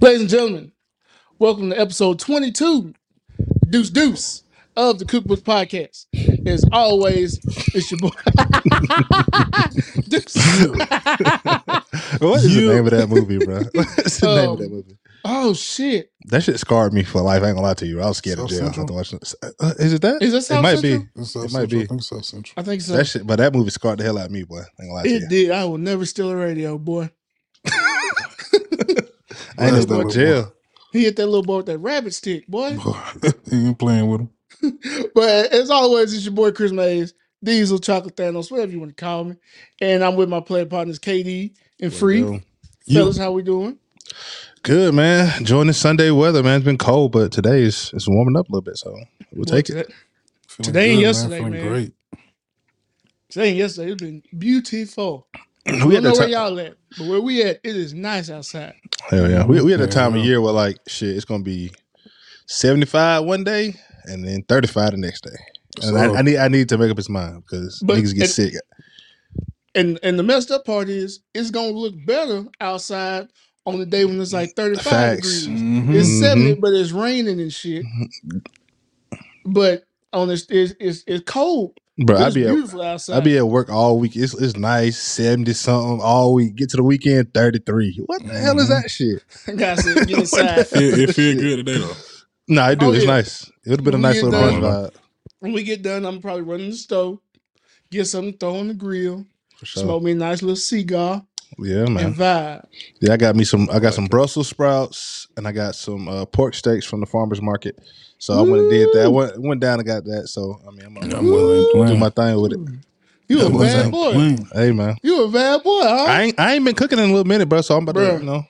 Ladies and gentlemen, welcome to episode 22, Deuce Deuce of the Cookbook Podcast. As always, it's your boy. Deuce. what is You- the name of that movie, bro? What's the name of that Um, movie? oh, shit. That shit scarred me for life. I ain't gonna lie to you. I was scared of South jail Central? after watching. Uh, is it that? Is that it might Central? be. It's South It might Central. be. I think South Central. I think so. That shit, but that movie scarred the hell out of me, boy. I ain't gonna lie to it you. did. I will never steal a radio, boy. I ain't That's never that go to jail. He hit that little boy with that rabbit stick, boy. Boy, he ain't playing with him. But as always, it's your boy Chris Mays, Diesel, Chocolate Thanos, whatever you want to call me. And I'm with my play partners, KD and Free. Yo. Fellas, how we doing? Good man. Enjoying this Sunday weather, man. It's been cold, but today is it's warming up a little bit, so we'll Boy, take it. today- Feeling Today and good, yesterday, Feeling man. great. Today and yesterday, it's been beautiful. We We had don't know that where y'all at, but where we at, it is nice outside. Hell yeah. We we had a time of year where like shit, it's gonna be seventy five one day and then thirty five the next day. And So- I, I need I need to make up his mind because But- niggas get and- sick. And and the messed up part is, it's gonna look better outside on the day when it's like 35 Facts. degrees. Mhm. It's Mhm. 70, but it's raining and shit. But on this, it's, it's, it's cold. Bro, I it's be at. I be at work all week. It's it's nice, seventy something all week. Get to the weekend, thirty three. What the hell is Mhm. that shit? Guys, get inside. It, it feel good today though. Nah, I do. Oh, it's yeah. nice. It would have been a nice little get brunch vibe When we get done, I'm probably running the stove, get something to throw on the grill, for sure. smoke me a nice little cigar, Yeah, man. and vibe. Yeah, I got me some. I got some Brussels sprouts and I got some uh, pork steaks from the farmers market. So I went and did that. I went, went down and got that. So I mean, I'm gonna That boy ain't do my thing with it. You a That boy bad boy. playing. Hey man, You a bad boy, huh? I ain't I ain't been cooking in a little minute, bro. So I'm about Bruh. to you know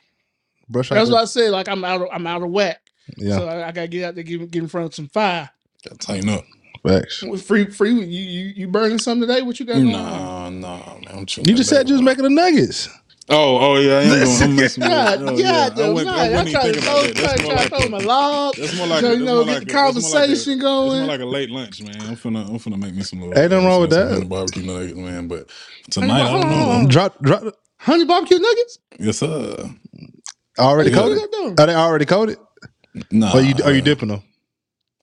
brush That's out. what I said. Like I'm out of I'm out of whack. Yeah, So I, I gotta get out there, get, get in front of some fire. Gotta tighten up. Facts. With free, free. You you, you burning something today? What you got? going on? Nah, nah, man. I'm chilling. You just said you was making the nuggets. Oh, oh yeah. I ain't going. I'm messing with God, oh, God, yeah. I damn, wasn't- nah, I I'm trying to throw, that. That's more like throw my log. That's more like So, you that's know, get like the a- that's more like a- conversation It's more like a late lunch, man. I'm finna, I'm finna make me some little. Ain't nothing wrong with that. Barbecue nuggets, man. But tonight, I hold don't know. on. Drop drop. Honey barbecue nuggets? Yes, sir. Already Yeah. Coated. you got doing? Are they already coated? Nah. Or you are you dipping them?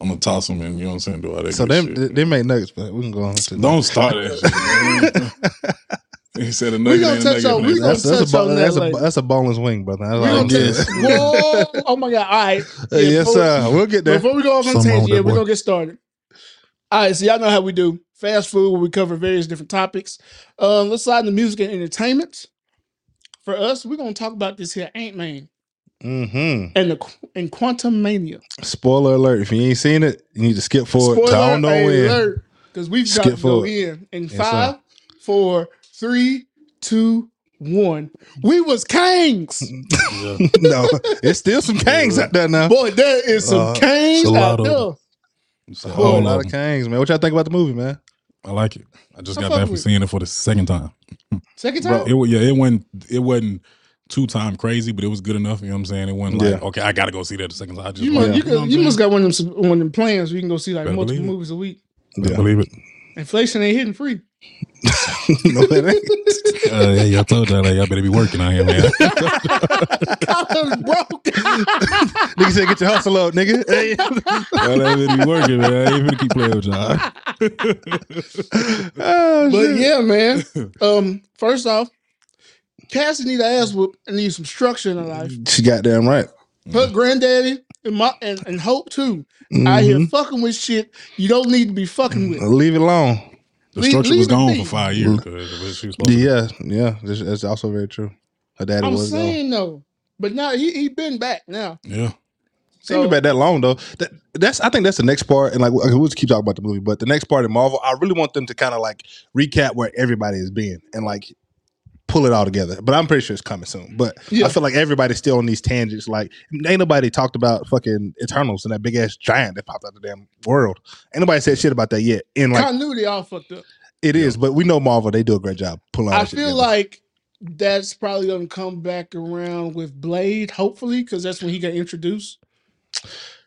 I'm gonna toss them in. You know what I'm saying? Do all that. So good them shit. they make nuggets, but we can go on to Don't start that shit. he said a We nugget gonna ain't a touch nugget. on- we gonna That's that's a touch on that that's a later. that's a boneless wing, brother. That's We gonna I'm Yes. take, whoa! Oh my god! All right, Yeah, yes, before- sir. We'll get there. Before we go off on Something wrong tangent, yeah, we're gonna get started. All right, so y'all know how we do fast food, where we cover various different topics. Um, let's slide into music and entertainment. For us, we're gonna talk about this here Ant Man Mm-hmm. and the and Quantumania. Spoiler alert! If you ain't seen it, you need to skip forward. Spoiler to I don't know when. alert, because we've got Skip to go forward. in in Yes, five, four, three, two, one. We was kings, Yeah. no, it's still some kangs out there now. boy. There is some Uh, kings out of there. It's a A whole whole lot lot of of kangs, man. What y'all think about the movie, man? I like it. I just I got fuck back from seeing it for the second time. Second Bro, time, It yeah, it wasn't it wasn't two time crazy, but it was good enough. You know what I'm saying? It wasn't like Yeah. okay, I gotta go see that the second time. I just you like, must, you, could, I'm you must got one of them one of them plans where you can go see like Better multiple believe it. movies a week. I believe it. Inflation ain't hitting free. no, it ain't. Uh, yeah, y'all told y'all like y'all better be working out here, man. I'm broke. Nigga said, "Get your hustle up, nigga." Hey. y'all better be working, man. I ain't finna keep playing with y'all. Oh, but shit. yeah, man. Um, first off, Cassie need a ass whoop and need some structure in her life. she got damn right. Her granddaddy and my and, and Hope too. Out here Mhm. fucking with shit you don't need to be fucking with. Leave it alone. The Leave- structure leave was gone be. for five years. 'cause she was supposed to- Yeah, yeah. That's, that's also very true. Her daddy I'm was gone. saying though, but now he he been back now. Yeah. So, So about that long though. That, that's I think that's the next part, and like we'll just keep talking about the movie, but the next part in Marvel, I really want them to kind of like recap where everybody has been and like pull it all together. But I'm pretty sure it's coming soon. But Yeah. I feel like everybody's still on these tangents. Like ain't nobody talked about fucking Eternals and that big ass giant that popped out the damn world. Ain't nobody said shit about that yet. And like continuity all fucked up. it is, but we know Marvel they do a great job pulling. all I feel together. like that's probably gonna come back around with Blade, hopefully, because that's when he got introduced.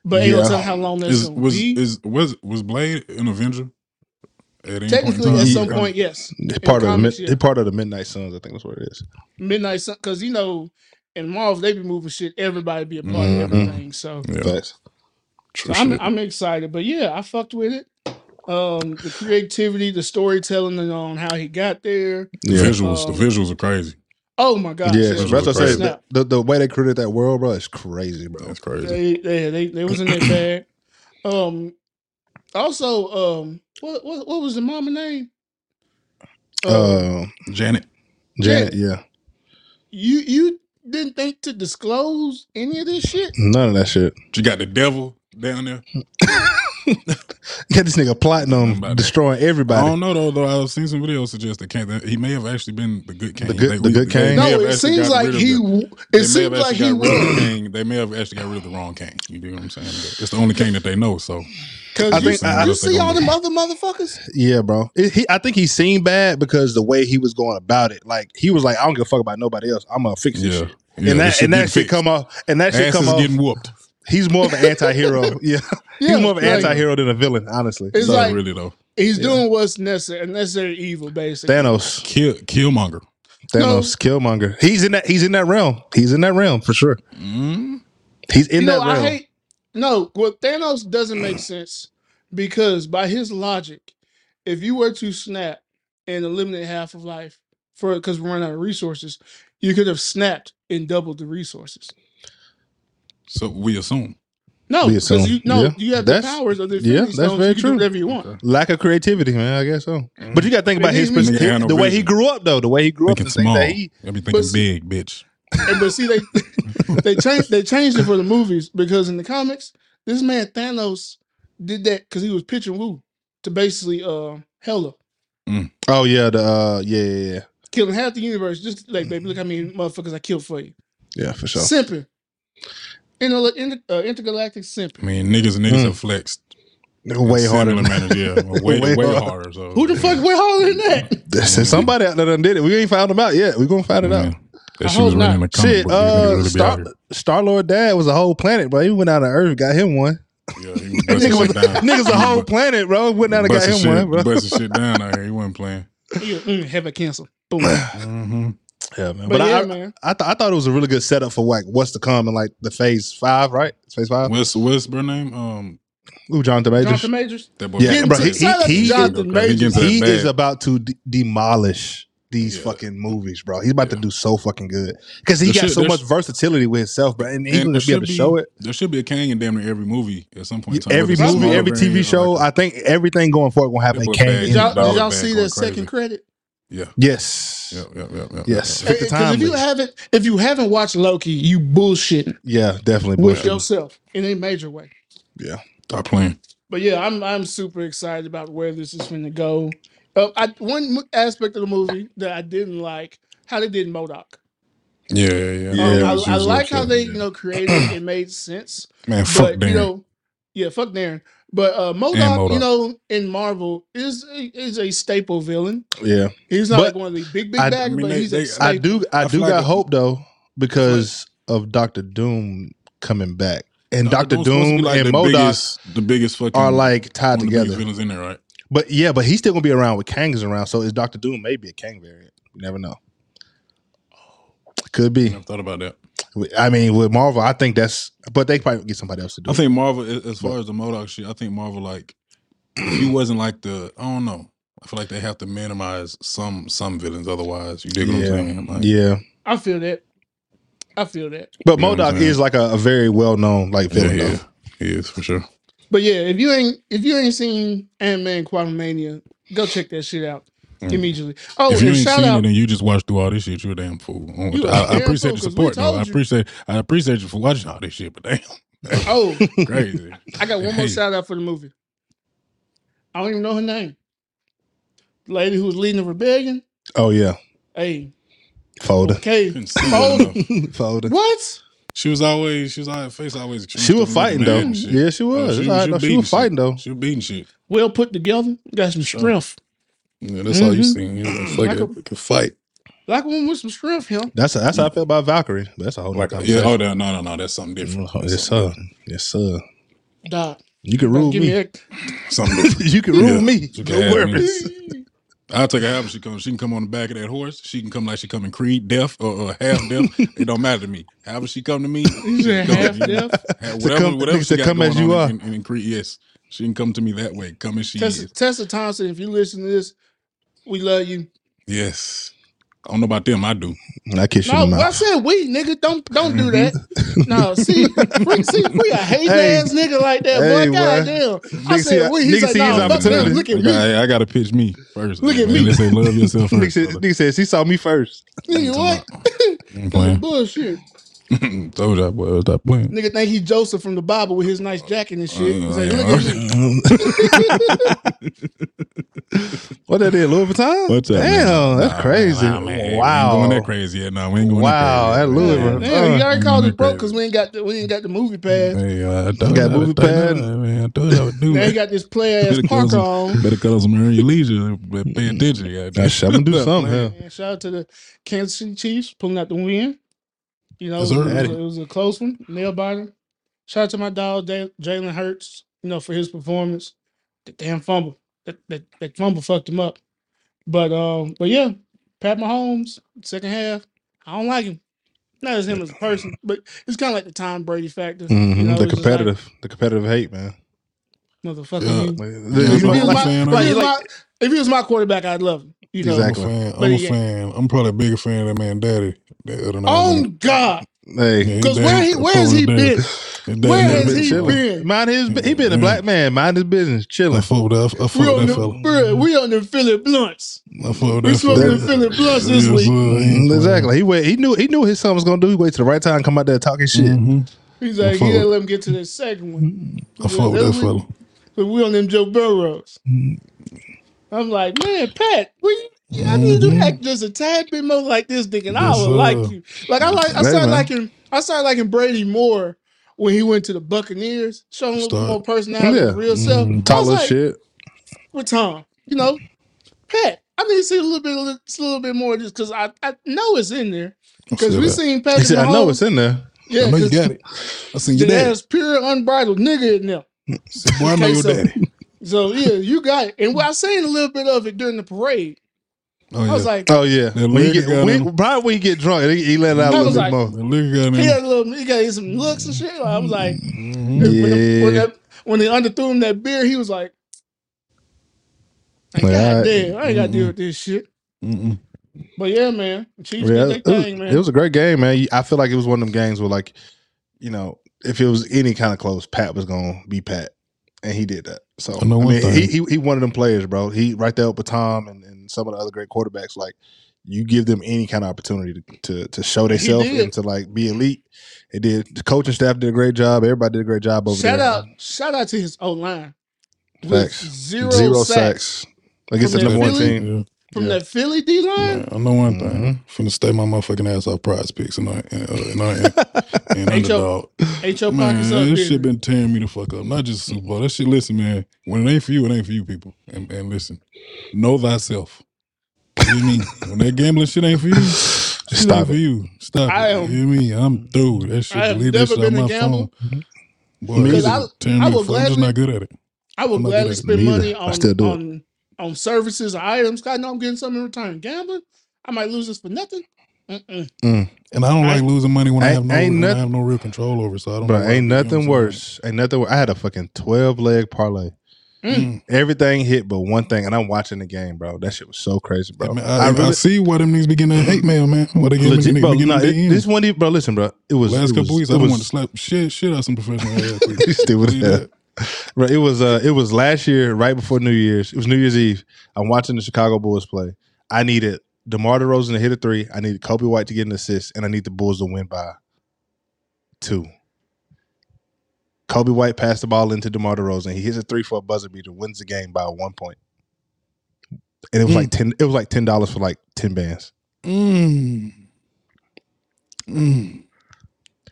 But ain't no Yeah. tell how long that's Is gonna was be. is was was Blade an Avenger? At any point in Technically, at some point, yes. it's part of the comics, yeah. it's part of the Midnight Suns. I think that's what it is. Midnight Sun, because you know, in Marvel they be moving shit. Everybody be a part Mhm. of everything. So, Yeah. Facts. True so I'm shit. I'm excited. But yeah, I fucked with it. Um, the creativity, the storytelling, and on how he got there. the Yeah. visuals, Um, the visuals are crazy. Oh my gosh! Yeah, Visuals that's what I are say. crazy. snap. The, the, the way they created that world, bro, is crazy, bro. That's crazy. They, they they they was in their bag. Um, also, um, what what what was the mama name? Uh, Uh, Janet. Janet, yeah. you you didn't think to disclose any of this shit? None of that shit. You got the devil down there. Got this nigga plotting on About that. destroying I don't know though. Though I've seen some videos suggest that, Kane, that he may have actually been the good king. The good- the good they king? may have No, it actually seems got like rid of he. the- It seems like he got the was. king. They may have actually got rid of the wrong king. You know what I'm saying? But it's the only king that they know. So I Cause you, think- I- you see all them other motherfuckers. Yeah, bro. It, he, I think he seemed bad because the way he was going about it. Like he was like, I don't give a fuck about nobody else. I'm gonna fix this yeah, shit. yeah and that shit and that getting shit fixed. come off. And that shit Ass come is off. getting whooped. He's more of an anti-hero. yeah, he's more of an like, anti-hero than a villain. Honestly, It's So, like- really though. He's Yeah. doing what's necessary, necessary evil, basically. Thanos. Kill Killmonger. Thanos, Killmonger. He's in that. He's in that realm. He's in that realm for sure. Mm? He's in you know, that realm. I hate. No, well, Thanos doesn't make sense because by his logic, if you were to snap and eliminate half of life for because we're running out of resources, you could have snapped and doubled the resources. So we assume. No, because you no, Yeah. you have the That's- powers of the yeah, Infinity that's Stones. very you can true. do whatever you want. Lack of creativity, man. I guess so. But you got to think about his perspective. Nigga had the way he grew up, though. The way he grew up. Thinking The small. that he. I be thinking But- big, bitch. And, but see, they they changed they changed it for the movies because in the comics, this man Thanos did that because he was pitching Wu to basically uh Hela. Oh yeah, the uh, yeah, yeah, yeah, killing half the universe. Just like, baby, look how many motherfuckers I killed for you. yeah, for sure. Simping. Inter- inter- uh, intergalactic I simping. mean, niggas and niggas Mm. have flexed. Way harder. Similar manners, yeah. Way, Way way, harder. harder. So Who the fuck way harder than that? There's somebody out there done did it. We ain't found them out yet. We gonna find it Yeah. out. That I shit was hope written in not. the comic Shit, book. These niggas uh, really be Star here. Star Lord Dad was a whole planet, bro. He went out on Earth, got him one. Yeah, he was Nigga busting was, shit down. niggas a whole planet, bro. Went down and got Busting him shit, one, bro. busting shit down out here. He wasn't playing. Yeah, mm, have a cancel. Boom. Mm-hmm. Yeah, man. But, But, yeah, I, man. I, th- I thought it was a really good setup for like what's to come in like the phase five, right? Phase five. What's what's her name? Um, Ooh, Jonathan Majors. Jonathan Majors. that boy. Yeah, Getting bro, to- he- shout out to he- he- Jonathan he Majors. gets that he bag. is about to de- demolish these Yeah. fucking movies, bro. He's about to do so fucking good because he There got should- so there much should- versatility with himself, bro, and he's And gonna there be able to should show it. There should be a Kang in damn near every movie at some point. in time, Every whether it's movie, small every or TV big, show, like- I think everything going forward gonna have That a boy Kang bad. in Did it, y'all, did y'all see going that second credit? Yeah, Yes, yeah, yeah, yeah, yeah. Yes. yeah. Fit the Because time, if you man. haven't, if you haven't watched Loki, you bullshitting yeah, definitely. with bullshit. yourself in a major way. Yeah. Stop playing. But yeah, I'm I'm super excited about where this is going to go. Uh, I, one mo- aspect of the movie that I didn't like how they did MODOK. Yeah, yeah, yeah. Yeah, Um, it I, was- I was like how upset, they yeah. you know created it. It made sense. man, fuck but Darren. you know, yeah, fuck Darren. But uh, Modoc, MODOK. you know, in Marvel is a, is a staple villain. Yeah, He's not But like one of the big big I- bags, I mean, but they- he's they- a I staple. I do. I, I do feel like got it- hope though because of Doctor Doom coming back, and Doctor Doctor Doom's supposed to be Doom like and the MODOK biggest, the biggest fucking are like tied one of the biggest together. villains in there, right? But yeah, but he's still gonna be around with Kang's around. So is Doctor Doom maybe a Kang variant? You never know. Could I be. never thought about that. I mean, with Marvel, I think that's. But they probably get somebody else to do. I it. think Marvel, as far as the MODOK shit, I think Marvel like he wasn't like the I don't know. I feel like they have to minimize some some villains, otherwise you dig what I'm Yeah. saying? Like, Yeah, I feel that. I feel that. but You know what I'm MODOK is like a, a very well known like yeah, villain. yeah, though. he is for sure. But yeah, if you ain't if you ain't seen Ant Man Quantumania, go check that shit out Mm. immediately. Oh, if you ain't shout seen out it and you just watched through all this shit, you're a damn fool. I, You a I, I damn appreciate fool, the 'cause we support, though. told I appreciate I appreciate you for watching all this shit, but damn, Oh, crazy. I got one more Hey. shout out for the movie. I don't even know her name. The lady who was leading the rebellion. Oh yeah, Hey, Folder, okay. Couldn't see Fold. well enough. Folder. What? She was always, she was always face always. She was fighting though. mad. Yeah, she was. Oh, It's all right, though. She was fighting shit. though. She was beating shit. Well put together. Got some strength. Yeah, that's all you Mhm. seen. You know, it's Like like a- a, like a fight. Like one with some strength, him. That's that's how I feel about Valkyrie. But that's a whole Like other a, yeah. conversation. Oh, no, no, no, no. That's something different. Oh, That's yes, something sir. Yes, sir. Dog. You can Better rule give me. me a- Something different. you can rule Yeah. me. You No can have worries. I'll take her however she comes. She can come on the back of that horse. She can come like she come in Creed, deaf or, or half deaf. it don't matter to me. However she come to me, You she can half come. deaf? Ha- To Whatever, come- whatever to she got come going as you on are. In, in, in Creed, yes, she can come to me that way. Come as she Tessa, is. Tessa Thompson, if you listen to this, we love you. Yes, I don't know about them. I do. I kiss you No, in the I said we, nigga. Don't don't do that. Mm-hmm. No, see, we, see, we a hating Hey. ass nigga like that, Hey, boy. boy. Goddamn. I Nigga said see- we. He's nigga like, see his no, fuck them. Look at me, got, I got to pitch me first. Look at man. me. They say love yourself Nigga first. said, brother. nigga said she saw me first. nigga. What? I'm That's playing. bullshit. Told y'all, boy, stop playing. Nigga think he Joseph from the Bible with his nice jacket and shit. He's like, Uh, look at me. what that is, Louis Vuitton? What's that? Damn, man? that's Nah, crazy. nah, man. We ain't going that crazy yet. No, we ain't going Wow, that that crazy. Louis yet. Vuitton. Damn, you already called us broke because we ain't got the we ain't got the movie pass. Hey, uh, I told Got movie I pad? you, man. I told you I would do Now he got this player ass Better close parker on. Better cut some earn your leisure. but Pay attention. goddamn. Gosh, I'm gonna do something. Huh? Shout out to the Kansas City Chiefs pulling out the win. You know, it, was, a- it was a close one, nail biter. Shout out to my dog Jalen Hurts. You know, for his performance. The damn fumble, that, that that fumble fucked him up. But um, but yeah, Pat Mahomes second half. I don't like him. Not as him as a person, but it's kind of like the Tom Brady factor. Mhm, You know, the it's just like, competitive, the competitive hate, man. motherfucker. Yeah. you- Like, if, he was my, like, him. if my- if he was my quarterback, I'd love him. You know, Exactly. I'm a fan. But I'm a he- fan. I'm probably a bigger fan of that man, Daddy. That other than I Oh was. God, hey, Yeah, because daddy- where he where has he been? His daddy Where never has been he chilling. been? mind his, he been a Yeah. black man, mind his business, I chilling. fuck with that. I fuck We with on that the fella. bruh, we on the Philly blunts. I fuck with We that smoking fella. the Philly blunts this Yes, week. sir. He ain't. Exactly. He wait. He knew. He knew his son was gonna do. He waited to the right time, come out there talking shit. Mhm. He's like, I fuck yeah, let him get to the second one. I fuck with that we, fella. But we on them Joe Burrows. I'm like, man, Pat, we. I need you to act just a tad bit more like this nigga, and I Yes, would sir. like you. Like I like, I Hey, started man. liking, I started liking Brady more when he went to the Buccaneers, showing a little Start. more personality, Yeah. real self. Mhm. I was Taller like, shit. with Tom. You know, Pat. I need to see a little bit, a little, a little bit more, just because I, I know it's in there. I Because feel we that. seen He Patrick said, "I know Mahomes. it's in there." Yeah, I know you got it. I seen your That daddy. has pure unbridled nigga in there. Boy, I know Okay, your so- daddy. So yeah, you got it. And I seen a little bit of it during the parade. Oh yeah. I was like, Oh yeah. That When he liquor get, got when, him. probably when he get drunk, he, he let it out a I little was bit like- more. the liquor got he him. had a little, he got some looks and shit. I was like, Mhm. when, the- when, Yeah. that, when they underthrew him that beer, he was like, Like, God alright. damn, I ain't got to deal with this shit. Mm-mm. But yeah, man, Chiefs Yeah, did it their was, thing, it man. was a great game, man. I feel like it was one of them games where, like, you know, if it was any kind of close, Pat was gonna be Pat, and he did that. So I know one mean, thing. he, he he one of them players, bro. He right there with Tom and, and some of the other great quarterbacks. Like, you give them any kind of opportunity to to, to show themselves and to like be elite. It did. The coaching staff did a great job. Everybody did a great job over Shout there. out, shout out to his O line. Facts. Zero, Zero sacks, sacks against the number that one Philly? team. Yeah. from Yeah. that Philly D line. Yeah, I know one thing. Finna stay my motherfucking ass off PrizePicks and I and, uh, and, I, and Ain't your- underdog. Ain't your Man, pockets up, this big. shit been tearing me the fuck up. Not just Super Bowl. That shit, listen, man. When it ain't for you, it ain't for you, people. And, and listen, know thyself. You hear me? When that gambling shit ain't for you, shit Stop ain't for you. Stop I it. am- You hear me? I'm through. That shit, I have delete never shit out been a my phone. Boy, Me that either. shit I- tearing I me the will fuck. I'm just not good at it. I would I'm gladly spend money on still do it. on on services or items. I know I'm getting something in return. Gambling, I might lose this for nothing. Mm-mm. Mm. And I don't I- like losing money when I Ain't- have no, ain't when I have no real control over. So I don't. Bro, know ain't I do, you know nothing what I'm worse. Ain't nothing. wor- I had a fucking twelve leg parlay. saying? Everything hit but one thing, and I'm watching the game, bro. That shit was so crazy, bro. I, mean, I I, I see why them niggas be getting that hate mail, man. What they getting, legit, bro. be getting Nah, them it- this one, bro. Listen, bro. It was Last it couple was, weeks, it I was, want to slap shit, shit out some professional athletes. You stupid Believe as hell. Bro, it was uh it was last year, right before New Year's. It was New Year's Eve. I'm watching the Chicago Bulls play. I needed DeMar DeRozan to hit a three. I needed Coby White to get an assist, and I need the Bulls to win by two. Coby White passed the ball into DeMar DeRozan. He hits a three for a buzzer beater, wins the game by one point. And it was Mm. like ten. It was like ten dollars for like ten bands. Mm. Mm.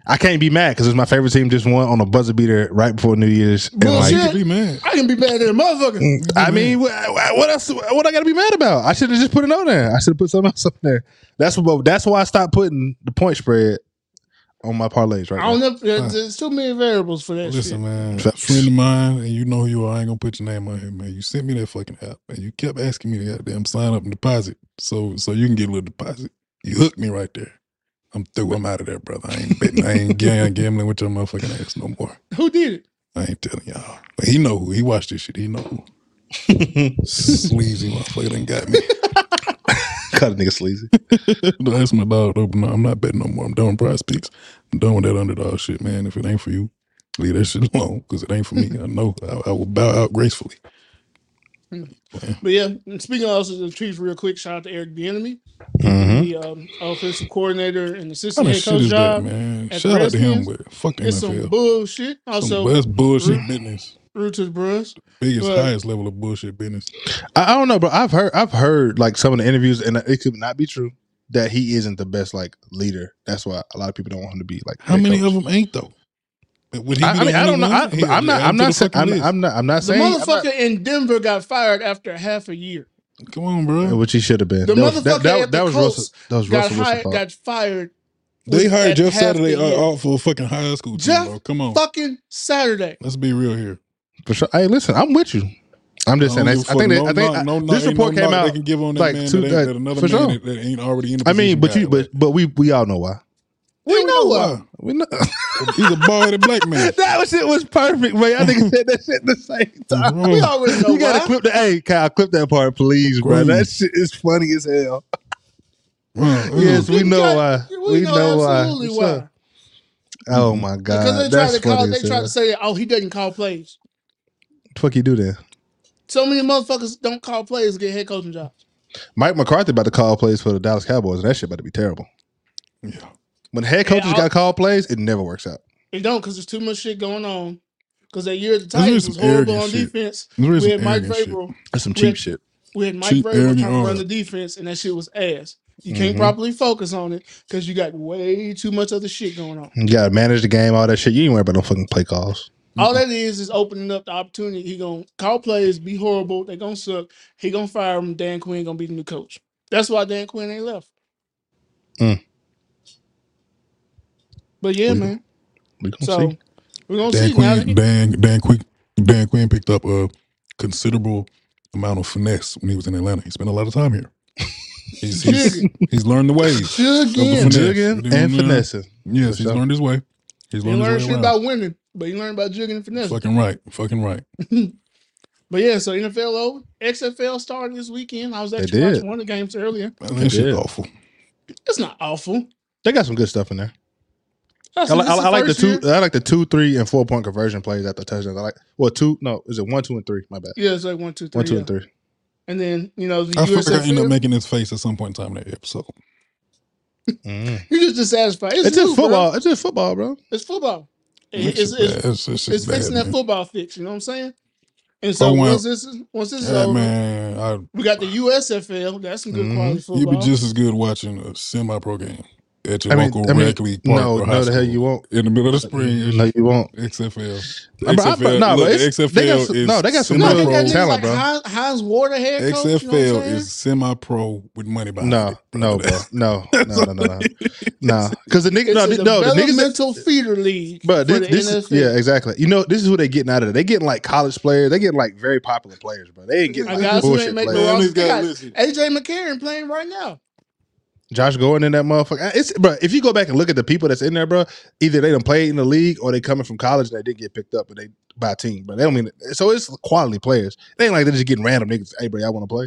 I can't be mad because it's my favorite team just won on a buzzer beater right before New Year's. And Bullshit. You like, can be mad. I can be bad at a motherfucker. Mm, I mean, what, what else? What I got to be mad about? I should have just put it on there. I should have put something else up there. That's what. That's why I stopped putting the point spread on my parlays right I don't now. know. There's, there's too many variables for that Listen, shit. man, Facts. friend of mine, and you know who you are. I ain't gonna put your name on here, man. You sent me that fucking app, and you kept asking me to goddamn sign up and deposit, so so you can get a little deposit. You hooked me right there. I'm through. I'm out of there, brother. I ain't betting. I ain't gam- gambling with your motherfucking ass no more. Who did it? I ain't telling y'all. But he know who. He watched this shit. He know who. Sleazy motherfucker done got me. Cut a nigga sleazy. no, that's my dog. though, no, I'm not betting no more. I'm done with PrizePicks. I'm done with that underdog shit, man. If it ain't for you, leave that shit alone because it ain't for me. I know I, I will bow out gracefully. But yeah, and speaking of also the Chiefs, real quick, shout out to Eric Bieniemy, hmm the um, offensive coordinator and What assistant kind of head shit coach is that, job. man? at Shout out to him, Redskins, but fuck the It's some NFL. bullshit. Some, Also, that's bullshit Ru- business. root to the Bros. Biggest, but- highest level of bullshit business. I, I don't know, but I've heard I've heard like some of the interviews, and it could not be true that he isn't the best like leader. That's why a lot of people don't want him to be like. How head many coach. of them ain't though? Would he I, be I mean, I don't know. I, one? but Hell, I'm not. I'm not the saying. fucking I'm. I'm not. I'm not The saying. I'm not- motherfucker in Denver got fired after half a year. Come on, bro. which he should have been. The that was, that, motherfucker that, at that the was Colts Russell. That was Got Russell Wilson. hired, got fired. They hired Jeff Saturday year. out for a fucking high school team, Jeff bro. Come on. Fucking Saturday. Let's be real here. For sure. Hey, listen, I'm with you. I'm just I saying. don't that's- give I a think. fuck. They, I think knock, I- no this report no came out. They can give on that like man two- that, ain't, uh, that another for man sure. that, that ain't already in the I mean, but you, but but we we all know why. We yeah, know why. We know. He's a bald black man. that shit was perfect, man. Y'all niggas said that shit at the same time. We already know why. You gotta why. clip the hey Kyle, clip that part, please, bro. That shit is funny as hell. Bro, Yes, we know got- why. We, We know, know why. absolutely What's why. Oh my god! Because they try to call, they try to say, "Oh, he doesn't call plays." Fuck you do then. So many motherfuckers don't call plays to get head coaching jobs. Mike McCarthy about to call plays for the Dallas Cowboys, and that shit about to be terrible. Yeah. When head coaches got called plays, it never works out. It don't because there's too much shit going on. Because that year the Titans was horrible on shit. defense. We had Mike. Vrabel. That's some cheap had- shit. We had Mike Cheap, Vrabel trying to run the defense, and that shit was ass. You can't Mhm. properly focus on it because you got way too much other shit going on. You gotta manage the game, all that shit. You ain't worry about no fucking play calls. All that is is opening up the opportunity. He gonna call plays, be horrible. They gonna suck. He gonna fire him. Dan Quinn gonna be the new coach. That's why Dan Quinn ain't left. Mm. But yeah, We- man. We gonna So see. we're gonna Dan see now. Quinn, Dan, Dan Quinn, Dan Quinn picked up a considerable amount of finesse when he was in Atlanta. He spent a lot of time here. He's, he's, he's learned the ways. Jigging. finesse. Jigging You know and what I'm finessing. Yes, he's sure. learned his way. He's He learned learned his shit way around. about women, but he learned about jigging and finesse. Fucking right. Fucking right. But yeah, so NFL over. Oh, XFL started this weekend. I was They actually watching one of the games earlier. Man, that shit did. awful. It's not awful. They got some good stuff in there. I, I, like, I, like the two. year. I like the two, three, and four point conversion plays at the touchdowns. I like well, two. No, is it one, two, and three? My bad. Yeah, it's like one, two, three. One, two, yeah. and three. And then you know the I feel like I ended up making his face at some point in time in that episode. Mm. You just dissatisfied. It's, It's new, just bro. football. It's just football, bro. It's football. It's, It's, just it's, it's, it's, it's bad, fixing that football fix. You know what I'm saying? And so Oh, once this is once this is Yeah, over, man, I, we got the USFL. That's some good Mhm. quality you'd be just as good watching a semi-pro game at your I mean, local I mean, rec league park no, or high no, the hell you won't. in the middle of the spring. No, you won't. XFL. The I- XFL, but no, look, but XFL they got some- is no, they got some no, got talent, like bro. Hines, Hines Water head coach. XFL you know what I'm saying? is semi-pro with money behind No, it. no, bro. No, no, no, no, no. No, because the niggas, no, the- no, the niggas. mental feeder league. but this, this is, yeah, exactly. You know, this is who they getting out of it. They getting like college players. They getting like very popular players, bro. They ain't getting like got who bullshit ain't make no players. These guys. AJ McCarron playing right now. Josh Gordon in that motherfucker. It's bro. If you go back and look at the people that's in there, bro, either they don't play in the league or they coming from college and they did get picked up, but they by a team. But they don't mean it. So it's quality players. It ain't like they're just getting random niggas. Hey, bro, y'all want to play?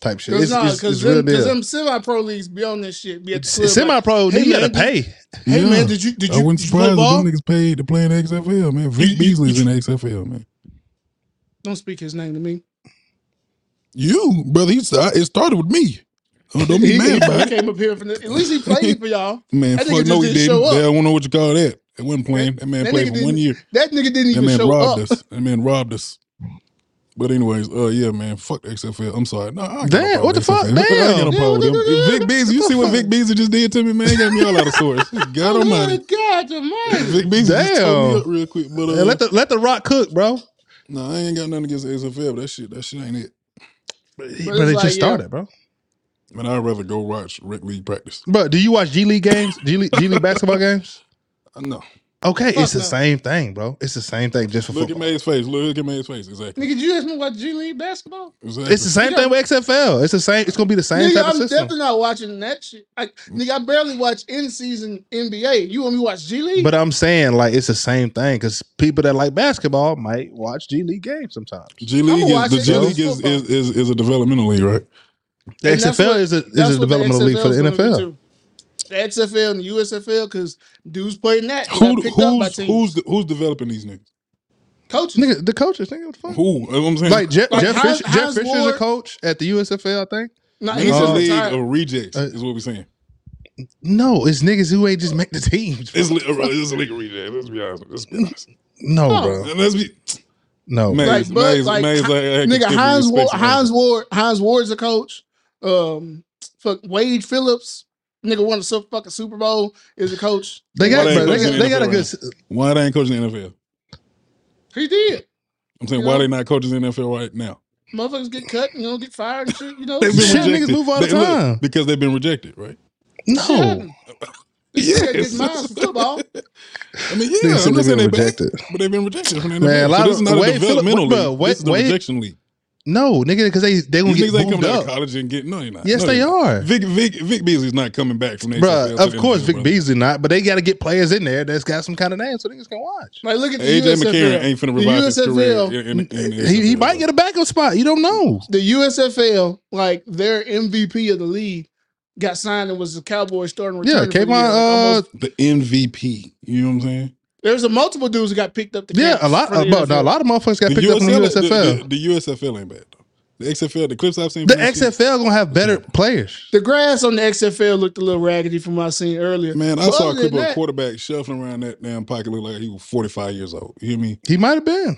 Type shit. Because It's, nah, it's, cause it's real them, 'cause deal. them semi-pro leagues be on this shit. Be at the semi pro, Hey, you gotta man, pay. Hey Yeah. man, did you did I you, wouldn't you play surprise ball? them niggas paid to play in the XFL, man. Vic You- you- Beasley's you- in the XFL, man. Don't speak his name to me. You, brother, he it started with me. Oh, don't he, be he mad about it. came up here for the, at least he played for y'all. Man, That nigga fuck no, he didn't didn't. show up. They don't know what you call that. It wasn't playing. That man That played for one year. That nigga didn't That even man show robbed up. us. That man robbed us. But anyways, uh, yeah, man, fuck the XFL. I'm sorry. No, I ain't got Damn, what the problem fuck? with XFL. I ain't got no Damn. problem with them. Yeah, Vic Beasley, you see what Vic Beasley just did to me, man? He got me all out of sorts. God Oh, almighty. God almighty. Vic Beasley just told me up real quick. But uh, Hey, let the let the rock cook, bro. no, I ain't got nothing against the XFL. But that shit, that shit ain't it. But, it's it like, just yeah. started, bro. Man, I'd rather go watch rec league practice. Bro, do you watch G League games? G League, G League basketball games? No. Okay, Fuck it's the no. same thing, bro. It's the same thing just for Look at football. May's face. Look at May's face. Exactly. Nigga, did you ask me watch G League basketball? exactly. It's the same Nigga, thing with XFL. It's the same. It's gonna be the same Nigga, type of I'm system. definitely not watching that shit. I, mm. nigga, I barely watch in season NBA. You want me to watch G League? But I'm saying like it's the same thing because people that like basketball might watch G League games sometimes. G League watch is the it, G. League is, is, is, is a developmental league, right? The And that's XFL what- is a is That's a what the developmental league for the gonna be NFL. too. The XFL and the USFL because dudes playing that they Who, got picked up by who's teams. who's the, who's developing these niggas? coaches. Nigga, the coaches, nigga, what the fuck? Who? You know what I'm saying? Like Jeff, Like Jeff, Hines- Fisher, Jeff Hines Fisher's a Ward- coach at the USFL, I think. Nah, it's he's a on league retired. of rejects. Uh, is what we're saying. No, it's niggas who ain't just make the teams. It's, li- it's a league of rejects. Let's be honest. Let's be honest. No, No. bro. And let's be No. Maze, Like, but, Maze, like, Maze, Hi- like, like, Nigga, give Hines respect Ward, to Hines Maze. Ward, Hines Ward's a coach. Um, fuck Wade Phillips, nigga won the su- fucking Super Bowl is a coach. They got, Why they bro, they coaching got, in they the got a good. right s- Why they ain't coaching the NFL? He did. I'm saying You why know? they not coaching the NFL right now? Motherfuckers get cut, and you know, get fired and shit. You know, They've been Shit, rejected. niggas move all the They- look, time. because they've been rejected, right? No. happened. Yes. Yeah, get mine for football. I mean, yeah, Niggas I'm not they saying been they bad, rejected. but they've been rejected from the NFL. Man, a lot so this is of- not a Wade Phillip- developmental bro, league. Wade- this is a Wade- rejection league. No, nigga, because they they gonna These get niggas ain't moved coming out up. college and get no, you're not. Yes, No, they you're not. are. Vic Vic Vic Beasley's not coming back from the Bruh, XFL of course, NFL, Vic bro. Beasley not, but they got to get players in there that's got some kind of name so niggas can watch. Like, look at the AJ USFL. McCarron ain't finna The revive his career. USFL In, in, in the He, he might get a backup spot. You don't know. the USFL, like their MVP of the league, got signed and was the Cowboys starting return. Yeah, for the Kayvon. year. Like, Uh, almost- the MVP. You know what I'm saying? There's a multiple dudes who got picked up. To yeah, a lot. for the Uh, bro, a lot of motherfuckers got The picked up from the USFL. The, the, the USFL ain't bad though. The XFL, the clips I've seen. The from that shit- XFL gonna have better players. The grass on the XFL looked a little raggedy from what I seen earlier. Man, I But saw a other clip of a quarterback shuffling around that damn pocket, look like he was 45 years old. You hear me? He might have been.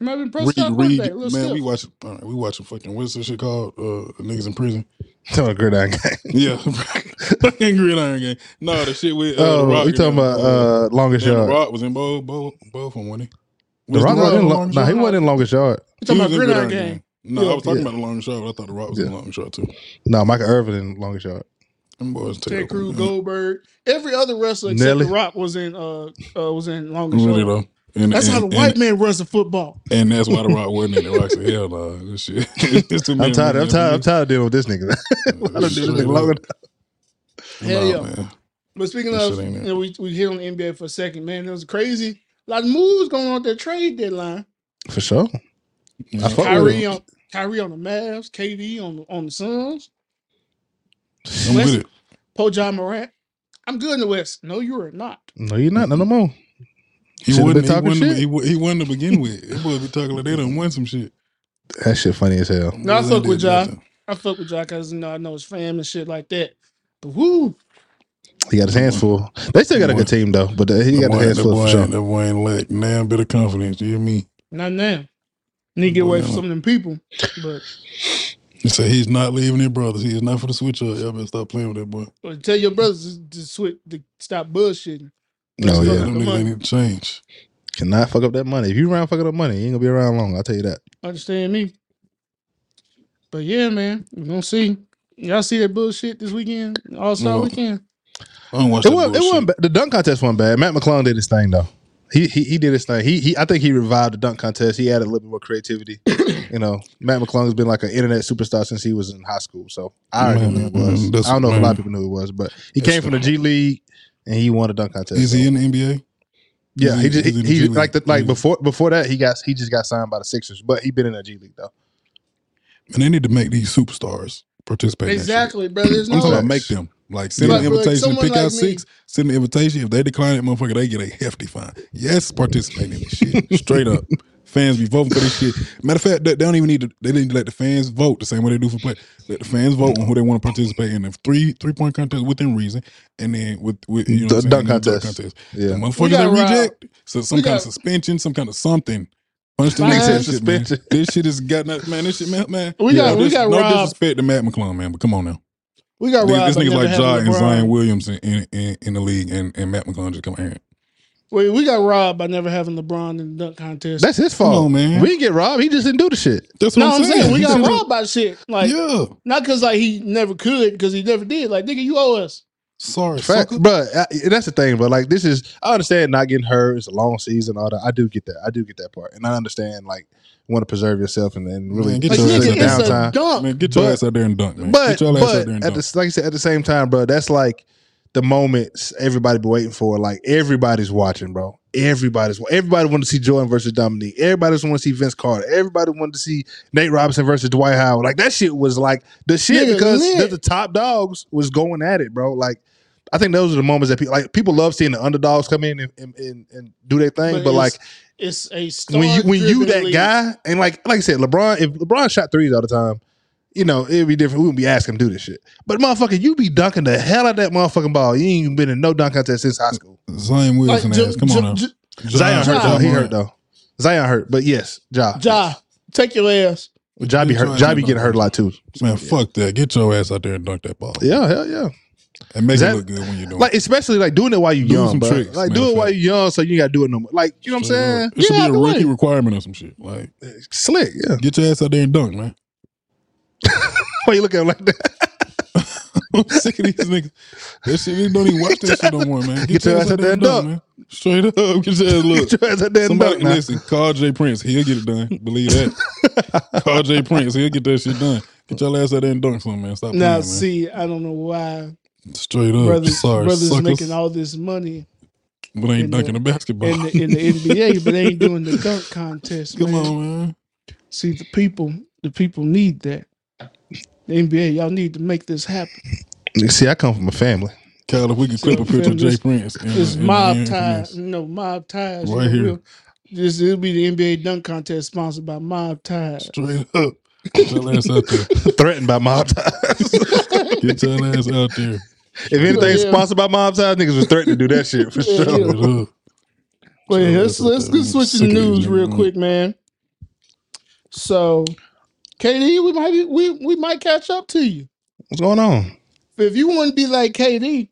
He might have been pro Reed, Reed, man, stiff. we watching, all right, we watching fucking what's this shit called? Uh, niggas in prison. Tell a gridiron Gang. Yeah, fucking gridiron Gang. No, the shit with uh, Oh, Rock. we talking about uh, longest damn, the yard. Rock was in both, both, both of them, wasn't he? The Was Rock wasn't in. in Lo- Longest nah, he wasn't in longest yard. You talking about gridiron Gridiron Gang? No, Yeah, I was talking yeah. about the longest shot, but I thought the Rock was in the longest shot too. No, Michael Irvin in longest yard. Them boys Ted terrible. Cruz, man. Goldberg, every other wrestler except Nelly. The Rock was in. Uh, uh was in longest Really yard. though. And, That's and, how the and, white man runs the football. And that's why the Rock wasn't in it. Rock said, "Hell no, this shit." it's too I'm tired. I'm tired. I'm tired of dealing with this nigga. I don't do this nigga long enough. Hell yeah. man. But speaking That of, shit ain't it. you know, we we hit on the NBA for a second, man. It was crazy. A lot of moves going on at the trade deadline. For sure. Yeah. I fuck with Kyrie on Kyrie on the Mavs, KD on on the Suns, I'm West- with it. Paul John Morant. I'm good in the West. No, you are not. No, you're not. No, no more. He Should've wasn't, been talking he, wasn't, shit. he, wa- he wasn't to begin with. They boys be talking like they done won some shit. That shit funny as hell. No, I Boys fuck with did Ja. nothing. I fuck with Jock because you know I know his fam and shit like that. But woo, He got his hands full. They still got a good team though, but uh, he That got boy, his hands that full boy, for sure. ain't- that boy ain't let damn bit of confidence. You hear me? not now. Need to get away from Well. some of them people. But He said he's not leaving his brothers. He is not for the switch up. Y'all better stop playing with that boy. but tell your brothers to, to switch to stop bullshitting. No, Let's Oh, yeah. go. Them Come niggas on. need to change. Cannot fuck up that money. If you around fucking up money, you ain't gonna be around long. I'll tell you that. Understand me? But yeah, man, we gonna see. Y'all see that bullshit this weekend? All Star Well, weekend. I don't watch It that wasn't, it bullshit. wasn't ba- the dunk contest wasn't bad. Mac McClung did his thing though. He, he he did his thing. He he I think he revived the dunk contest. He added a little bit more creativity. you know, Mac McClung has been like an internet superstar since he was in high school. So I already Man, knew who he man, was. that's- I don't know if a lot man. of people knew who he was, but he That's came from the G League and he won a dunk contest. Is he in the NBA? Yeah, Is he just he, he like the, like before before that he got he just got signed by the Sixers, but he been in the G League though. And they need to make these superstars participate. in that shit. Exactly, bro. There's I'm talking no about make them. Like send Like- an invitation, someone pick like out me. six, send an invitation. If they decline it, motherfucker, they get a hefty fine. Yes, participate in this shit. Straight up. Fans be voting for this shit. Matter of fact, they they don't even need to they need to let the fans vote the same way they do for play. Let the fans vote on who they want to participate in. The three three point contest within reason, and then with with you know The what I'm dunk saying, the contest. Yeah. The We motherfuckers got that reject, so some We kind got- of suspension, some kind of something. Punch the Fine. niggas that shit, man. Suspension. This shit has got not, man. This shit, man. man. We got- no, we got no Rob. disrespect to Mac McClung, man, but come on now. We got These, robbed. this by niggas never like Ja and LeBron. Zion Williams in, in, in, in the league, and, and Mac McClung just come here. We, we got robbed by never having LeBron in the dunk contest. That's his fault, on, man. We didn't get robbed. He just didn't do the shit. That's what no, I'm, I'm saying we got robbed by shit. Like yeah, not because like he never could, because he never did. Like nigga, you owe us. Sorry, Fact, sucker. bro. That's the thing, but like this is, I understand not getting hurt. It's a long season, all that. I do get that. I do get that part, and I understand like want to preserve yourself and, and really Man, get Like, your ass out there. a downtime. dump. Man, get your But- ass out there and dunk, man. But get your ass but out there and at dunk. the, like I said, at the same time, bro, that's like the moments everybody be waiting for. Like everybody's watching, bro. Everybody's everybody wanted to see Jordan versus Dominique. Everybody want to see Vince Carter. Everybody wanted to see Nate Robinson versus Dwight Howard. Like that shit was like the shit Nigga, because the, the top dogs was going at it, bro. Like I think those are the moments that people like. People love seeing the underdogs come in and, and, and, and do their thing, but, it's- like it's a when you when you that league. guy and like like I said, LeBron if LeBron shot threes all the time, you know it'd be different. We wouldn't be asking him to do this shit. But motherfucker, you be dunking the hell out of that motherfucking ball. You ain't even been in no dunk contest since high school. Zion Like, Wilson J- ass. Come J- on now. J- Zion hurt though. He hurt though. Zion hurt, but yes, Ja. Ja, take your ass. Ja be hurt. ass Ja in be the getting hurt a lot too. Man, fuck that. Get your ass out there and dunk that ball. Yeah, hell yeah. And make Is it look good when you're doing Like especially like doing it while you Do young, some bro. tricks, like matter do it while you're young, so you gotta do it no more. Like you know what I'm saying? It should Yeah, be a rookie way. requirement or some shit. Like, Slick, yeah. get your ass out there and dunk, man. Why you look at him like that? I'm sick of these niggas. That shit, niggas don't even watch that shit no more, man. Get your ass out that and dunk. man. Straight up. Get your ass look. Get your ass out there and Somebody dunk now. listen, call Jay Prince. He'll get it done. Believe that. call Jay Prince. He'll get that shit done. Get your ass out there and dunk something, man. Stop Now, playing, man. see, I don't know why Straight up. brothers, Sorry, brothers suckers. making all this money but ain't in the- dunking the basketball. in the, in the NBA, but they ain't doing the dunk contest. Come man. on, man. See, the people, the people need that. The NBA, y'all need to make this happen. See, I come from a family. Kyle, if we could clip a picture of Jay it's- Prince. in- It's in- mob in- ties, no mob ties. you Right know, here. we'll- Just it'll be the NBA dunk contest sponsored by Mob Ties. Straight up. Get your ass out there. Threatened by mob ties. Get your ass out there. If anything's Yeah. sponsored by mob ties, niggas was threatened to do that shit for Yeah, sure. yeah. Straight up. Wait, So let's that's let's what get that- switch to sick the of these news real niggas, quick, man. So, KD, we might be, we we might catch up to you What's going on? if you want to be like KD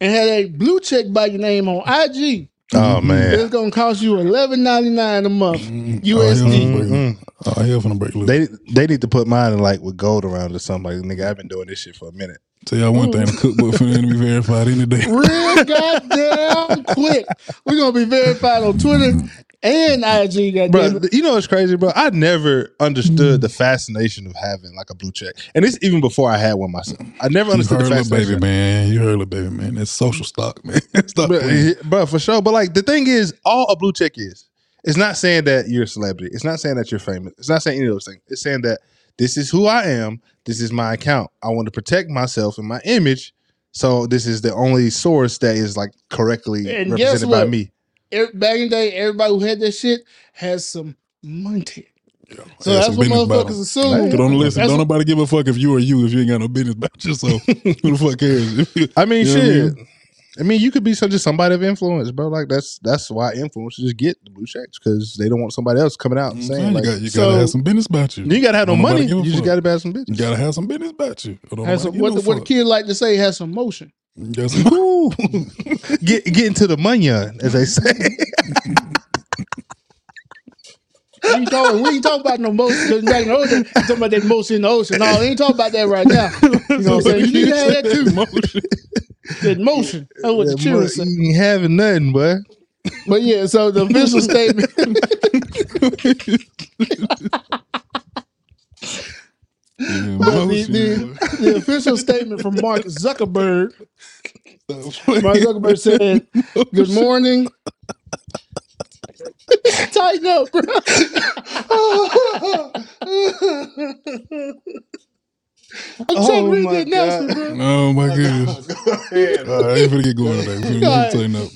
and had a blue check by your name on IG. Oh mm-hmm. man. It's gonna cost you eleven ninety nine a month. Mm, USD. Oh, hell finna break- Mm-mm. Oh, hell finna break loose. They they need to put mine in like with gold around or something. Like nigga, I've been doing this shit for a minute. Tell y'all one thing, the mm. cookbook finna be verified any day. Real goddamn quick. We're gonna be verified on Twitter and IG. Goddamn Bro, it. you know what's crazy, bro? I never understood mm-hmm. the fascination of having like a blue check, and it's even before I had one myself. I never understood You understood heard the little baby man. You heard little baby man. That's social stock, man. Stop But, eh, bro, for sure. But like the thing is, all a blue check is, it's not saying that you're a celebrity. It's not saying that you're famous. It's not saying any of those things. It's saying that this is who I am. This is my account. I want to protect myself and my image. So this is the only source that is like correctly And represented by me. Every- back in the day, everybody who had that shit has some money. Yeah. So Had that's some what business about motherfuckers 'em. assume. But don't listen. That's Don't nobody give a fuck if you or you if you ain't got no business about yourself. Who the fuck cares? I mean, You know what I shit. I mean, you could be such just somebody of influence, bro. Like that's that's why influencers just get the blue checks because they don't want somebody else coming out and mm-hmm. you saying like, got, you So- gotta have some business about you. you gotta have no Don't nobody money. give a You just fuck. gotta have some bitches. You gotta have some business about you. Or don't Has nobody some, what, give the, what the fuck. kid like to say has some motion. You got get get into the money, as they say. We ain't talking, we ain't talking about no motion. Back in the we talking about that motion in the ocean. No, we ain't talking about that right now. You know what I'm saying? You need to have that too. Motion. That motion. That's what the That children say. you ain't having nothing, boy. But yeah, so the official statement. The, the, the official statement from Mark Zuckerberg. Boy. Mark Zuckerberg said, "Good morning." Tighten up, bro. I'm trying Oh to read my the announcement, God. Oh bro. Oh my goodness. Go ahead. All right, I ain't finna get going today. We Go finna ahead. tighten up.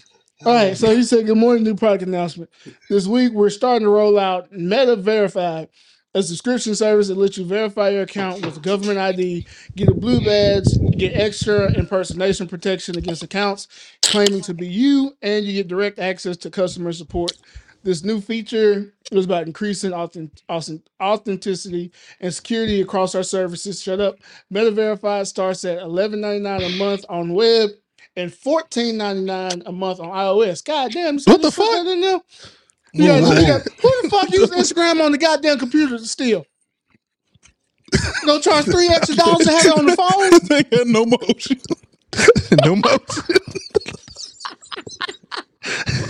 All right, so he said, "Good morning, new product announcement. This week we're starting to roll out Meta Verified, a subscription service that lets you verify your account with government ID, get a blue badge, get extra impersonation protection against accounts claiming to be you, and you get direct access to customer support. This new feature is about increasing authentic, authenticity and security across our services. Shut up. Meta Verified starts at $11.99 a month on web." and fourteen ninety nine a month on iOS. God damn, What the put fuck? that in there? Whoa, You got- whoa, whoa. got- who the fuck use Instagram on the goddamn computer still? You gonna charge three extra dollars to have it on the phone? they had no motion. no motion.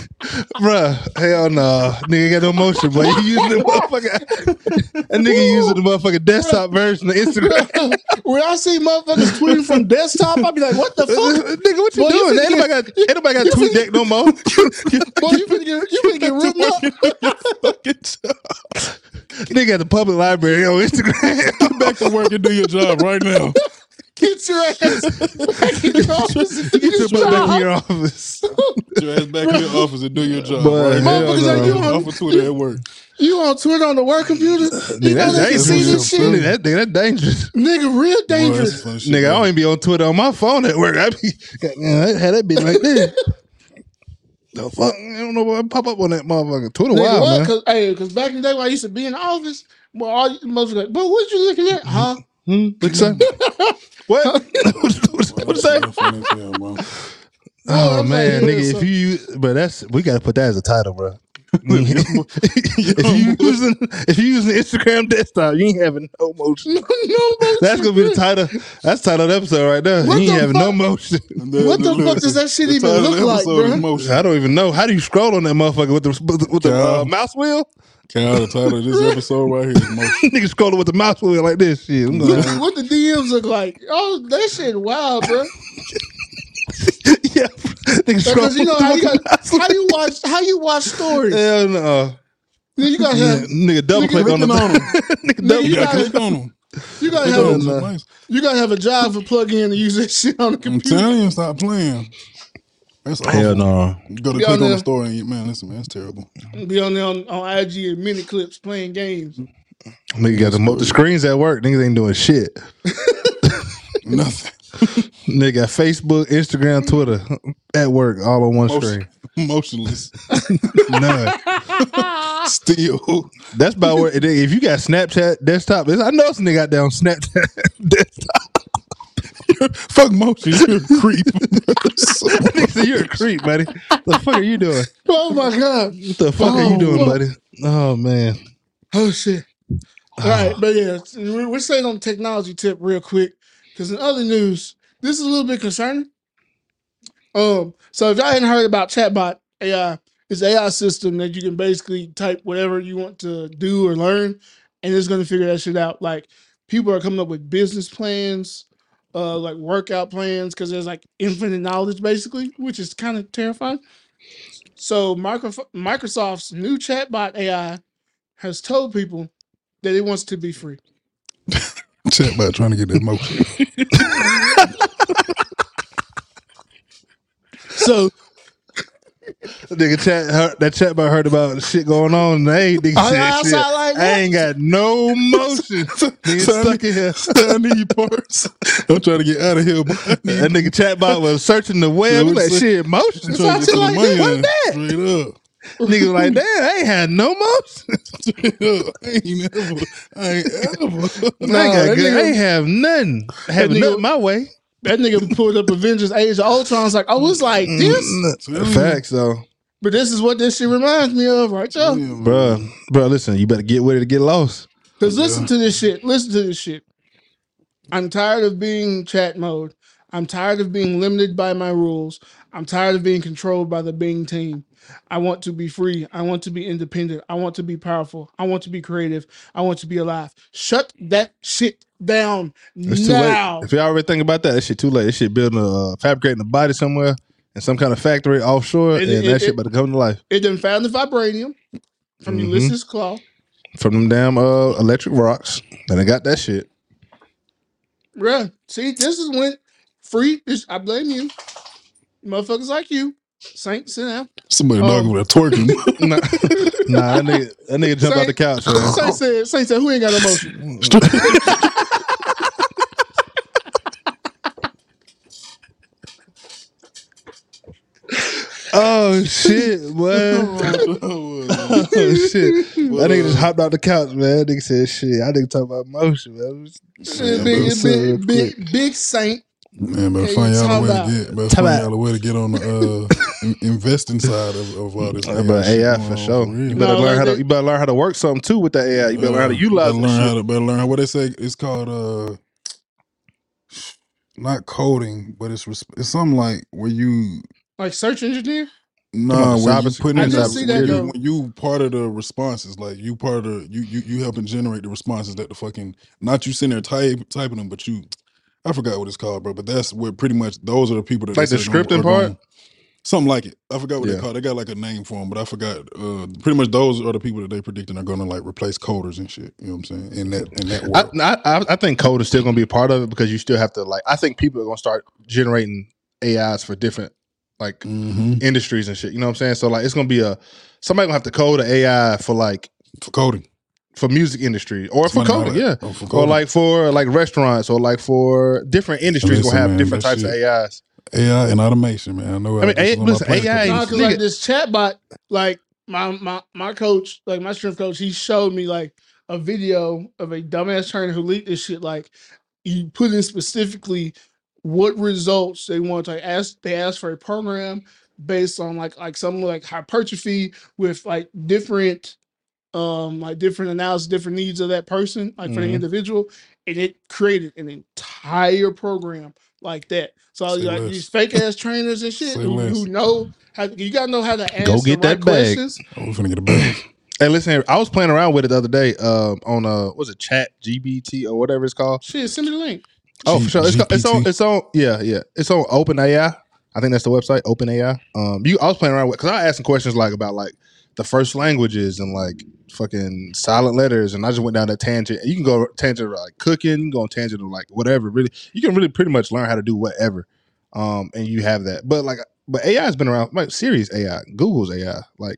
Bruh, hell no. Nigga got no motion, but you using the motherfucker. That nigga using the motherfucking desktop version of Instagram. when I see motherfuckers tweeting from desktop, I be like, "What the fuck?" nigga, what you Boy, doing? nobody got, ain't nobody got TweetDeck no more. Boy, you finna get you finna get ripped up. nigga at the public library on Instagram. Get back to work and do your job right now. Get your ass back in your office and do Get your your butt back in job. your office. Get your ass back in your office and do your job. Boy, right Motherfuckers like, no. you on- Off of Twitter at work. You on Twitter on the work computer? You Nigga, know that's they can see dangerous. this Nigga, shit. that, nigga, that's dangerous. Nigga, real dangerous. some funny shit, Nigga, I bro. don't even be on Twitter on my phone at work. I be, man, I had that bitch like this. The fuck? I don't know what pop up on that motherfucker. Twitter Nigga, wild, what? man. Cause, hey, cause back in the day when I used to be in the office, well, all you most like, but what you looking at? Huh? Hmm? What you say? what? what Boy, what you say? so funny as hell, bro. Oh man, like, nigga, if you, but that's we gotta put that as a title, bro. if you using if you using Instagram desktop, you ain't having no motion. no, no, That's gonna be the title. That's the title of the episode right there. What you ain't the having no fuck? motion. What the fuck does that shit The even look like, episode is bruh? I don't even know. How do you scroll on that motherfucker with the with the uh, mouse wheel? Cal, the title of this episode right here is Motion. Nigga scrolling with the mouse wheel like this shit. I'm What, what the DMs look like? Oh, that shit wild, bro. yeah, nigga scrolling Because you know how you with the got, mouse how you watch how you watch stories. Hell no. You gotta have Nigga double click on the clicking on 'em. nigga double you click. gotta click on them. you gotta have a, them. no. It's nice. you gotta have a job for plug in and use that shit on the I'm computer. telling you, stop playing. That's awful. Hell no. You go to Be click on on the there. story and you, man, listen, man, that's terrible. Be on there on, on IG and mini clips playing games. Nigga got the, mo- the screens at work. Niggas ain't doing shit. Nothing. Nigga got Facebook, Instagram, Twitter at work all on one Motion- screen. Motionless. None. Still. That's about where if you got Snapchat desktop, I know some nigga got down Snapchat desktop. Fuck motion. You're a creep. Nigga said, you're a creep, buddy. What the fuck are you doing? Oh my god. What the fuck are Oh, you doing, fuck. buddy? Oh man. Oh shit. All right, but yeah, we're we're staying on the technology tip real quick because in other news, this is a little bit concerning. Um, so if y'all hadn't heard about chatbot AI, it's AI system that you can basically type whatever you want to do or learn, and it's going to figure that shit out. Like people are coming up with business plans, uh, like workout plans, because there's like infinite knowledge basically, which is kind of terrifying. So Micro- Microsoft's new chatbot AI has told people that it wants to be free. Chat about trying to get that motion. So Nigga chat that chat about heard about the shit going on and they nigga Oh, said yeah, shit. like I ain't got no motion. nigga Son, stuck in here. I need parts. I'm trying to get out of here. That nigga chat chatbot was searching the web. Yeah, like shit, motion. I'm trying to get some like money that. Straight up. Nigga like, damn, I ain't had no motion. I ain't ever. I ain't ever. I ain't, Nah, got good, I ain't have nothing. I have nigga- nothing my way. That nigga pulled up Avengers Age of Ultron. was like, oh, was like this. Mm, Facts though. But this is what this shit reminds me of, right, y'all? Bruh, bruh, listen, you better get with it to get lost. Because listen to this shit. Listen to this shit. I'm tired of being chat mode. I'm tired of being limited by my rules. I'm tired of being controlled by the Bing team. I want to be free. I want to be independent. I want to be powerful. I want to be creative. I want to be alive. Shut that shit down It's too now. late. If y'all already think about that, that shit too late. That shit building a uh, fabricating a body somewhere in some kind of factory offshore, It- and it- that it- shit about to come to life It done found the vibranium from Mhm. Ulysses Klaue. from them damn uh, electric rocks. And they got that shit. Bruh, see, this is when free. This, I blame you, motherfuckers like you. Saint, sit down. Somebody Um, knocking with a twerking. nah, nah, that nigga, that nigga jumped out the couch. Man. Saint said, Saint said, who ain't got emotion? Oh shit, man. oh shit. That nigga just hopped out the couch, man. That nigga said shit. I nigga talk about motion, man. Shit, Yeah, big, bro, big, big, big Saint. Man, but Okay, find you y'all a way about- to get. Better Talk find about- y'all a way to get on the uh, investing side of, of all this. Uh, but AI for sure. real. You better No, learn like how to that- you better learn how to work something too with that AI. You better learn how to Uh, utilize better learn how to better learn how what they say it's called uh not coding, but it's it's something like where you Like search engineer. Nah, about when you cyber- put I in just see that you, go- when you part of the responses, like you part of the you you you helping generate the responses that the fucking not you sitting there type, typing them, but you I forgot what it's called, bro. But that's where pretty much those are the people that Like the say gonna- scripting are part? gonna- something like it. I forgot what Yeah. they call. They got like a name for them, but I forgot. Uh, pretty much those are the people that they predicting are gonna like replace coders and shit. You know what I'm saying? In that in that I, world. I I- I think code is still going to be a part of it because you still have to like. I think people are going to start generating AIs for different like hmm industries and shit. You know what I'm saying? So like, it's going to be a somebody going to have to code an AI for like For coding, for music industry or for Somebody know coding, yeah, that. Or for or like for like restaurants or like for different industries Listen, will have man, different types shit- of AIs. AI and automation, man. I know. I mean, this A- is on my listen, AI No, because like this chatbot, like my my my coach, like my strength coach, he showed me like a video of a dumbass trainer who leaked this shit. Like you put in specifically what results they want to ask. They asked for a program based on like like something like hypertrophy with like different um like different analysis, different needs of that person, like for the Mhm. individual, and it created an entire program like that. So Say like less. these fake ass trainers and shit Say who, less. who know how you gotta know how to Go get the right that bag. questions. Oh, finna get a bag. Hey, listen. I was playing around with it the other day um, on uh, what was it Chat GBT or whatever it's called. Shit, send me the link. Oh, G- for sure. It's, it's on. It's on. Yeah, yeah. It's on OpenAI. I think that's the website. OpenAI. Um, you. I was playing around with because I asked some questions like about like the first languages and like fucking silent letters, and I just went down that tangent. You can go tangent like cooking, you can go on tangent of like whatever. Really, you can really pretty much learn how to do whatever. Um, and you have that. But like, but AI has been around. Like Siri's AI, Google's AI, like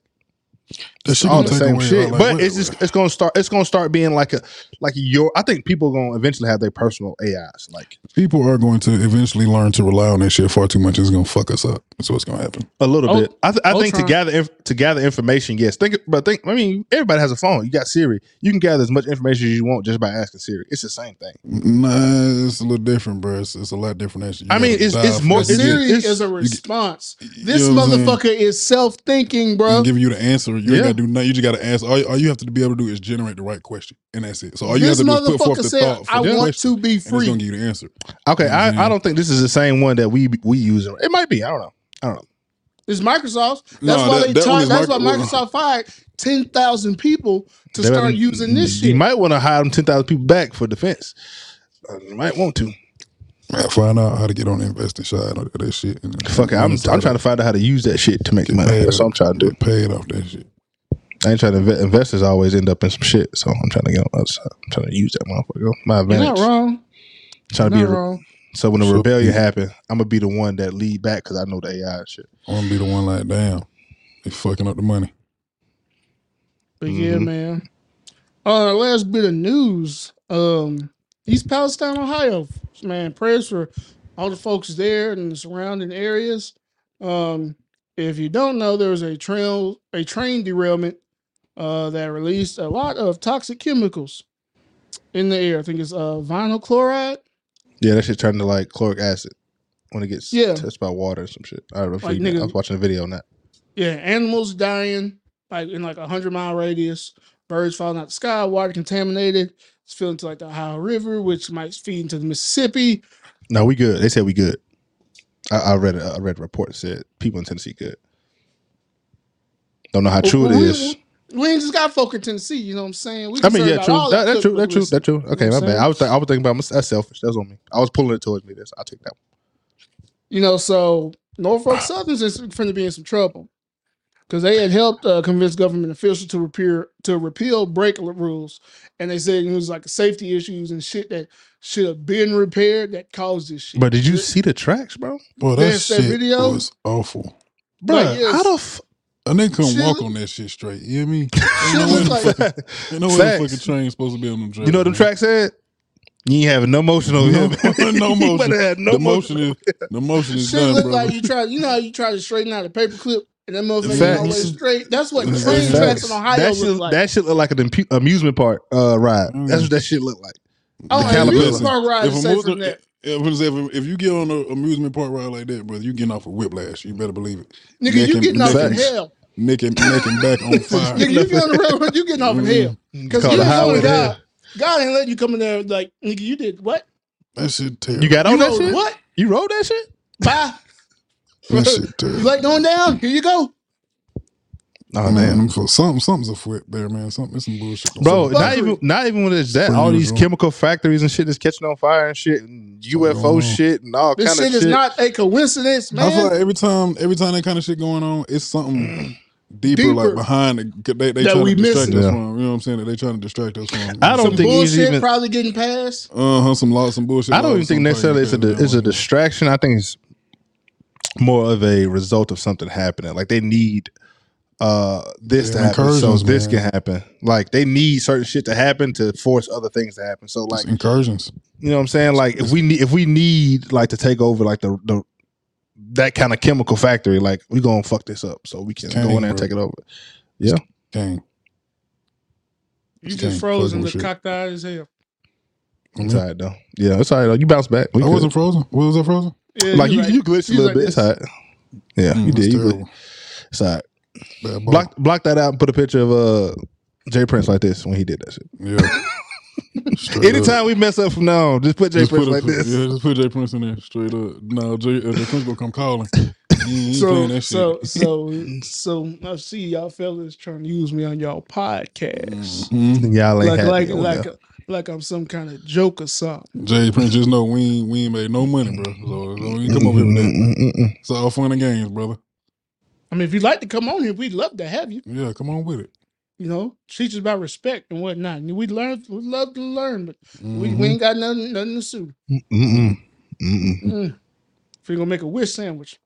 That shit all the same shit. like, but what- it's just it's gonna start it's gonna start being like a like your I think people are gonna eventually have their personal AIs. Like people are going to eventually learn to rely on that shit far too much. It's gonna fuck us up. That's what's gonna happen. a little Oh, bit. I, th- I think to gather inf- to gather information, yes. Think but think I mean everybody has a phone. You got Siri. You can gather as much information as you want just by asking Siri. It's the same thing. Nah, it's a little different, bro. It's, it's a lot different. Actually. You I mean, it's- it's more- fast. it's- Siri is a response. you This know what I'm saying? motherfucker is self thinking, can bro. Giving you the answer. You Yeah. ain't gotta do nothing. You just gotta ask. All, all you have to be able to do is generate the right question, and that's it. So all you This have to do is put forth motherfucker the said, thought for "I the want question, to be free. it's free." gonna give you the answer. Okay, I, Mhm. I don't think this is the same one that we we use. It might be. I don't know. I don't know. It's Microsoft. That's No, why that- they that one tried, is That's why Microsoft fired ten thousand people to They start better- using this shit. You shit. might want to hire them ten thousand people back for defense. Uh, you might want to. Man, find out how to get on the investing side of that shit. And, Fuck it. I'm, I'm trying to find out how to use that shit to make Get money. paid That's what I'm trying to do. get paid off that shit. I ain't trying to invest. Investors always end up in some shit, so I'm trying to get on the other side. I'm trying to use that motherfucker. My You're advantage. not wrong. trying to You're be. not A, wrong. so when the So- rebellion happen, I'm gonna be the one that lead back because I know the AI and shit. I want to be the one like, damn, they fucking up the money. But yeah, Mhm. man. Uh, last bit of news. Um, East Palestine, Ohio. Man, prayers for all the folks there and the surrounding areas. Um, if you don't know, there was a trail, a train derailment uh, that released a lot of toxic chemicals in the air. I think it's uh, vinyl chloride. Yeah, that shit turned to like chloric acid when it gets Yeah. touched by water or some shit. I don't know if Like, you, I was watching a video on that. Yeah, animals dying like in like a hundred mile radius. Birds falling out the sky. Water contaminated. It's filling to like the Ohio River, which might feed into the Mississippi. No, we good. They said we good. I, I read a, I read a report that said people in Tennessee good. Don't know how true it Well, is. We ain't just got folk in Tennessee. You know what I'm saying? We I mean, concerned yeah, about true. all That, that's true. cookbook That's true. That's true. Okay, You know my what I'm bad. I was th- I was thinking about myself. That's selfish. That was on me. I was pulling it towards me. This I take that. You know, so Norfolk Southern's is going to be in some trouble because they had helped uh, convince government officials to repair to repeal brake rules, and they said it was like safety issues and shit that should have been repaired that caused this shit. But did you Th- see the tracks, bro? Boy, that There's that shit video. was awful. Bro, Like, how the f- A nigga couldn't Shit walk look- on that shit straight. You hear me? Ain't Shit no way look the like- fucking, ain't no way Facts. the fucking train's supposed to be on them tracks. You know what the man. track said? You ain't having no motion over No- here. no You motion. better have no the motion motion. is the motion is Shit done, look bro. like you try. You know how you try to straighten out a paper clip and that motherfucker Facts. always straight. That's what Facts. train tracks Facts. in Ohio that look shit, like. that shit look like an impu- amusement park uh, ride. Mm. That's what that shit look like. oh, the and caliber- amusement park ride if, is a safer motor- than that. If, if, if you get on an amusement park ride like that, brother, you getting off a whiplash. You better believe it. Nigga, Neck you and- getting off in Facts. hell. Neck and, neck and back on fire. Nigga, you get on the railroad, you getting off in hell. Mm-hmm. Because Call you the ain't highway God. God ain't letting you come in there like, nigga, you did what? That shit terrible. You got on You that know shit? what? You wrote that shit? Bye. that shit You like going down? Here you go. Oh man, man. for something, something's afoot there, man. Something, it's some bullshit. Bro, on. not even not even when it's that. Pretty All these usual. chemical factories and shit is catching on fire and shit, and UFO shit and all This kind shit of is shit. Is not a coincidence, man. I feel like every time, every time that kind of shit going on, it's something deeper, Deeper. like behind. The, they they That trying we to distract missing. us Yeah. from. You know what I'm saying? That they trying to distract us from. I don't Some think he's bullshit even- probably getting passed. Uh huh. Some law, some bullshit. I don't even think necessarily it's a probably it's a distraction. I think it's more of a result of something happening. Like they need uh this Yeah, to happen, so this man. can happen. Like they need certain shit to happen to force other things to happen. So like It's incursions. you know what I'm saying? Like if we need if we need like to take over like the the that kind of chemical factory, like we gonna fuck this up so we can go in there and bro. take it over. yeah Dang. You Just just can't froze fuck and with look shit. cocked eyed as hell. It's all right though. Yeah, it's all right though. You bounce back. We I good. wasn't frozen. What was I frozen? Yeah, like you, like- you glitched a little like bit. It's this. all right. Yeah, Mm, you did. You It's all right. Bad boy. Block block that out and put a picture of uh Jay Prince like this when he did that shit. Yeah. Straight up. Anytime we mess up from now on, just put Jay Just Prince put like a, this. Yeah, just put Jay Prince in there straight up. No, Jay, uh, Jay Prince gonna come calling. He So so so so I see y'all fellas trying to use me on y'all podcast. Mhm. Y'all ain't Like like like there. like I'm some kind of joke or something. Jay Prince, just know we ain't, we ain't made no money, bro. So, so you come over here with that. It's all fun and games, brother. I mean, if you'd like to come on here, we'd love to have you. Yeah, come on with it. You know, teach us about respect and whatnot. And we'd learn, we'd love to learn, but we, we ain't got nothing nothing to sue. Mm, mm, mm, mm. Mm. If you're gonna make a wish sandwich,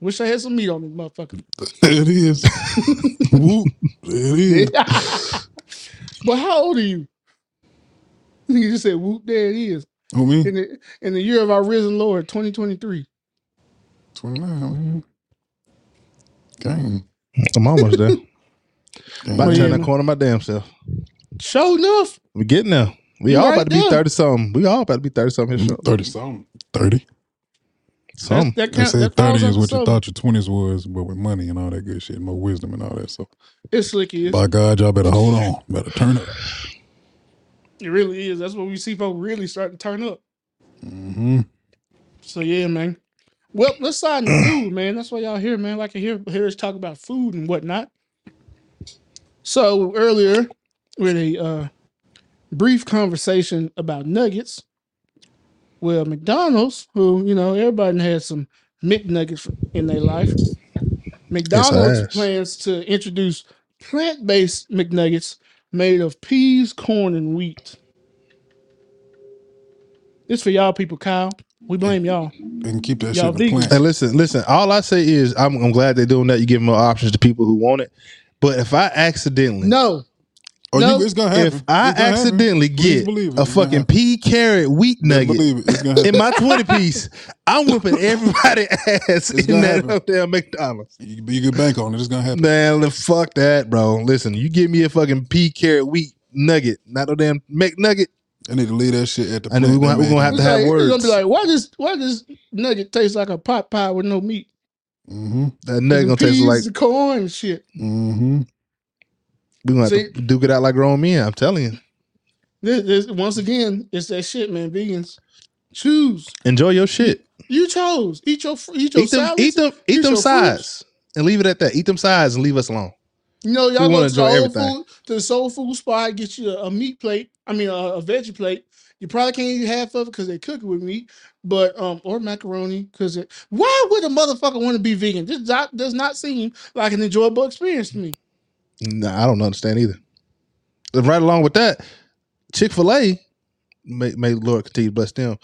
wish I had some meat on this motherfucker. There it is. Whoop. There it is. but how old are you? You just said, "Whoop!" There it is. Who me? In the in the year of our risen Lord, 2023. 29, man. Gang. I'm almost there. About to turn yeah, that corner my damn self. Sure enough, We getting there. We You all right about to be there. thirty something. We all about to be thirty something. Here, 30 something. 30. some. that, that, They count, said that 30 is what you thought your 20s was, but with money and all that good shit, more wisdom and all that. So, It's slick is. by God, y'all better hold on. Better turn up. It really is. That's what we see folks really starting to turn up. Mm-hmm. So yeah, man. Well, let's side into food, man. That's why y'all here, man. Like to hear hear us talk about food and whatnot. So earlier, with a uh, brief conversation about nuggets. Well, McDonald's, who you know everybody had some McNuggets in their life. McDonald's plans to introduce plant-based McNuggets made of peas, corn, and wheat. This for y'all people, Kyle. We blame y'all. And keep that Y'all shit in the vegans. plant. And listen, listen. All I say is, I'm, I'm glad they're doing that. You give more options to people who want it. But if I accidentally, No, Oh, No, you, it's gonna happen. if I It's gonna accidentally get a It's gonna fucking happen. pea carrot wheat nugget Believe it. It's gonna happen. in my 20 piece, I'm whipping everybody ass in gonna that happen. damn McDonald's. you, you can bank on it. It's gonna happen. Man, li- fuck that, bro. Listen, you give me a fucking pea carrot wheat nugget, not a damn McNugget. I need to leave that shit at the I know plant. we're gonna- we're gonna have it. to have It's like- it's gonna be words. like, why does why does nugget taste like a pot pie with no meat? Mm-hmm. That nugget gonna Peas, taste like and corn and shit. Mhm. we gonna have to duke it out like grown men. I'm telling you. This, this, once again, it's that shit, man. Vegans, choose. Enjoy your shit. You chose. Eat your fr- eat your Eat them, salads. eat them, eat eat them your sides, and leave it at that. Eat them sides and leave us alone. You know, y'all We go wanna to the enjoy old everything. food to the soul food spot, get you a, a meat plate. I mean, a, a veggie plate. You probably can't eat half of it because they cook it with meat, but um, or macaroni. Because why would a motherfucker want to be vegan? This not, does not seem like an enjoyable experience to me. Nah, I don't understand either. And right along with that, Chick Fil A, may, may Lord continue to bless them,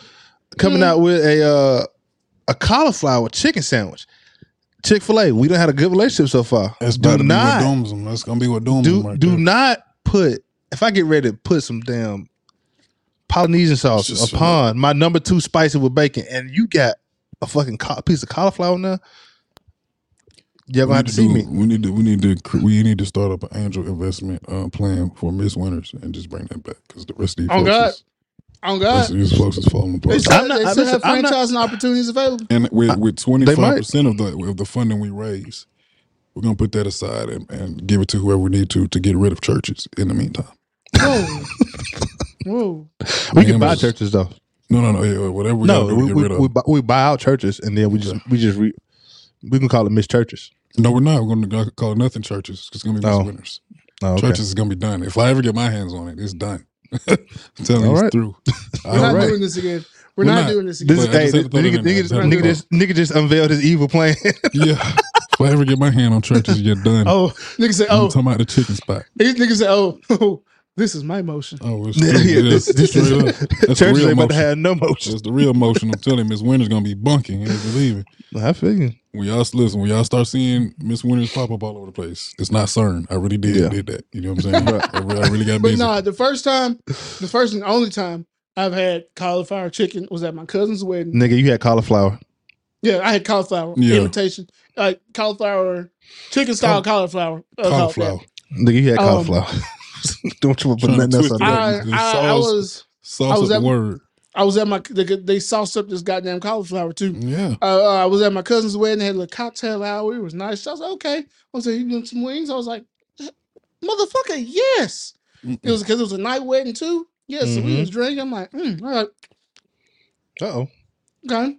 coming Mhm. out with a uh, a cauliflower chicken sandwich. Chick Fil A, we don't had a good relationship so far. That's do about to be what not dooms them. That's gonna be what dooms them do right do there. not put. If I get ready to put some damn Polynesian sauce upon my number two spicy with bacon, and you got a fucking ca- piece of cauliflower now, you're We gonna have need to see do- me. We need to we need to we need to start up an angel investment uh, plan for Miss Winner's and just bring that back because the rest of these Oh, God. is, On God, these folks is falling they apart. still, I'm not- they I- still listen, have I'm not- franchising opportunities available. And with with twenty They five might. percent of the of the funding we raise, we're gonna put that aside and, and give it to whoever we need to to get rid of churches. In the meantime, Whoa, whoa. We can buy was- churches though. No, no, no. Yeah, whatever we no, gotta do we to get we, rid of. we, buy, we buy out churches and then we just we just re, we can call it Miss Churches. no, we're not. We're going to call it nothing churches. It's going to be Miss Oh, Winners. Oh, okay. Churches is going to be done. If I ever get my hands on it, it's done. I'm telling you, All it's through. We're All not right. doing this again. We're, We're not, not. doing this This again. is But I hey, just had to throw nigga, that in nigga, there. nigga just nigga just unveiled his evil plan. Yeah. If I ever get my hand on churches, you're done. oh, nigga say, I'm oh, talking about the chicken spot. these niggas say, oh, this is my motion. Oh, it's Yeah, yeah, Yeah, this, this straight is up. That's the real ain't about to motion. have no motion. That's the real motion. I'm telling you, Miss Winner's gonna be bunking. You ain't believing. I feel you. When y'all listen, when y'all start seeing Miss Winner's pop up all over the place, it's not CERN. I really did Yeah. did that. You know what I'm saying? I, really, I really got But busy. nah, the first time, the first and only time I've had cauliflower chicken was at my cousin's wedding. Nigga, you had cauliflower. Yeah, I had cauliflower Yeah. imitation, like cauliflower, chicken style cauliflower. uh, Cauliflower. Nigga, you had Um, cauliflower. Don't you want to put Trying to nothing else twist on it that? I, The I, I was Sauce I was up the at- word. I was at my they, they sauced up this goddamn cauliflower too. Yeah. Uh, uh, I was at my cousin's wedding. They had a cocktail hour. It was nice. I was like, okay. I was like, you doing some wings? I was like, motherfucker, yes. It Mm-mm. was because it was a night wedding too. Yeah, so we was drinking. I'm like, mm, all right, Uh oh. okay.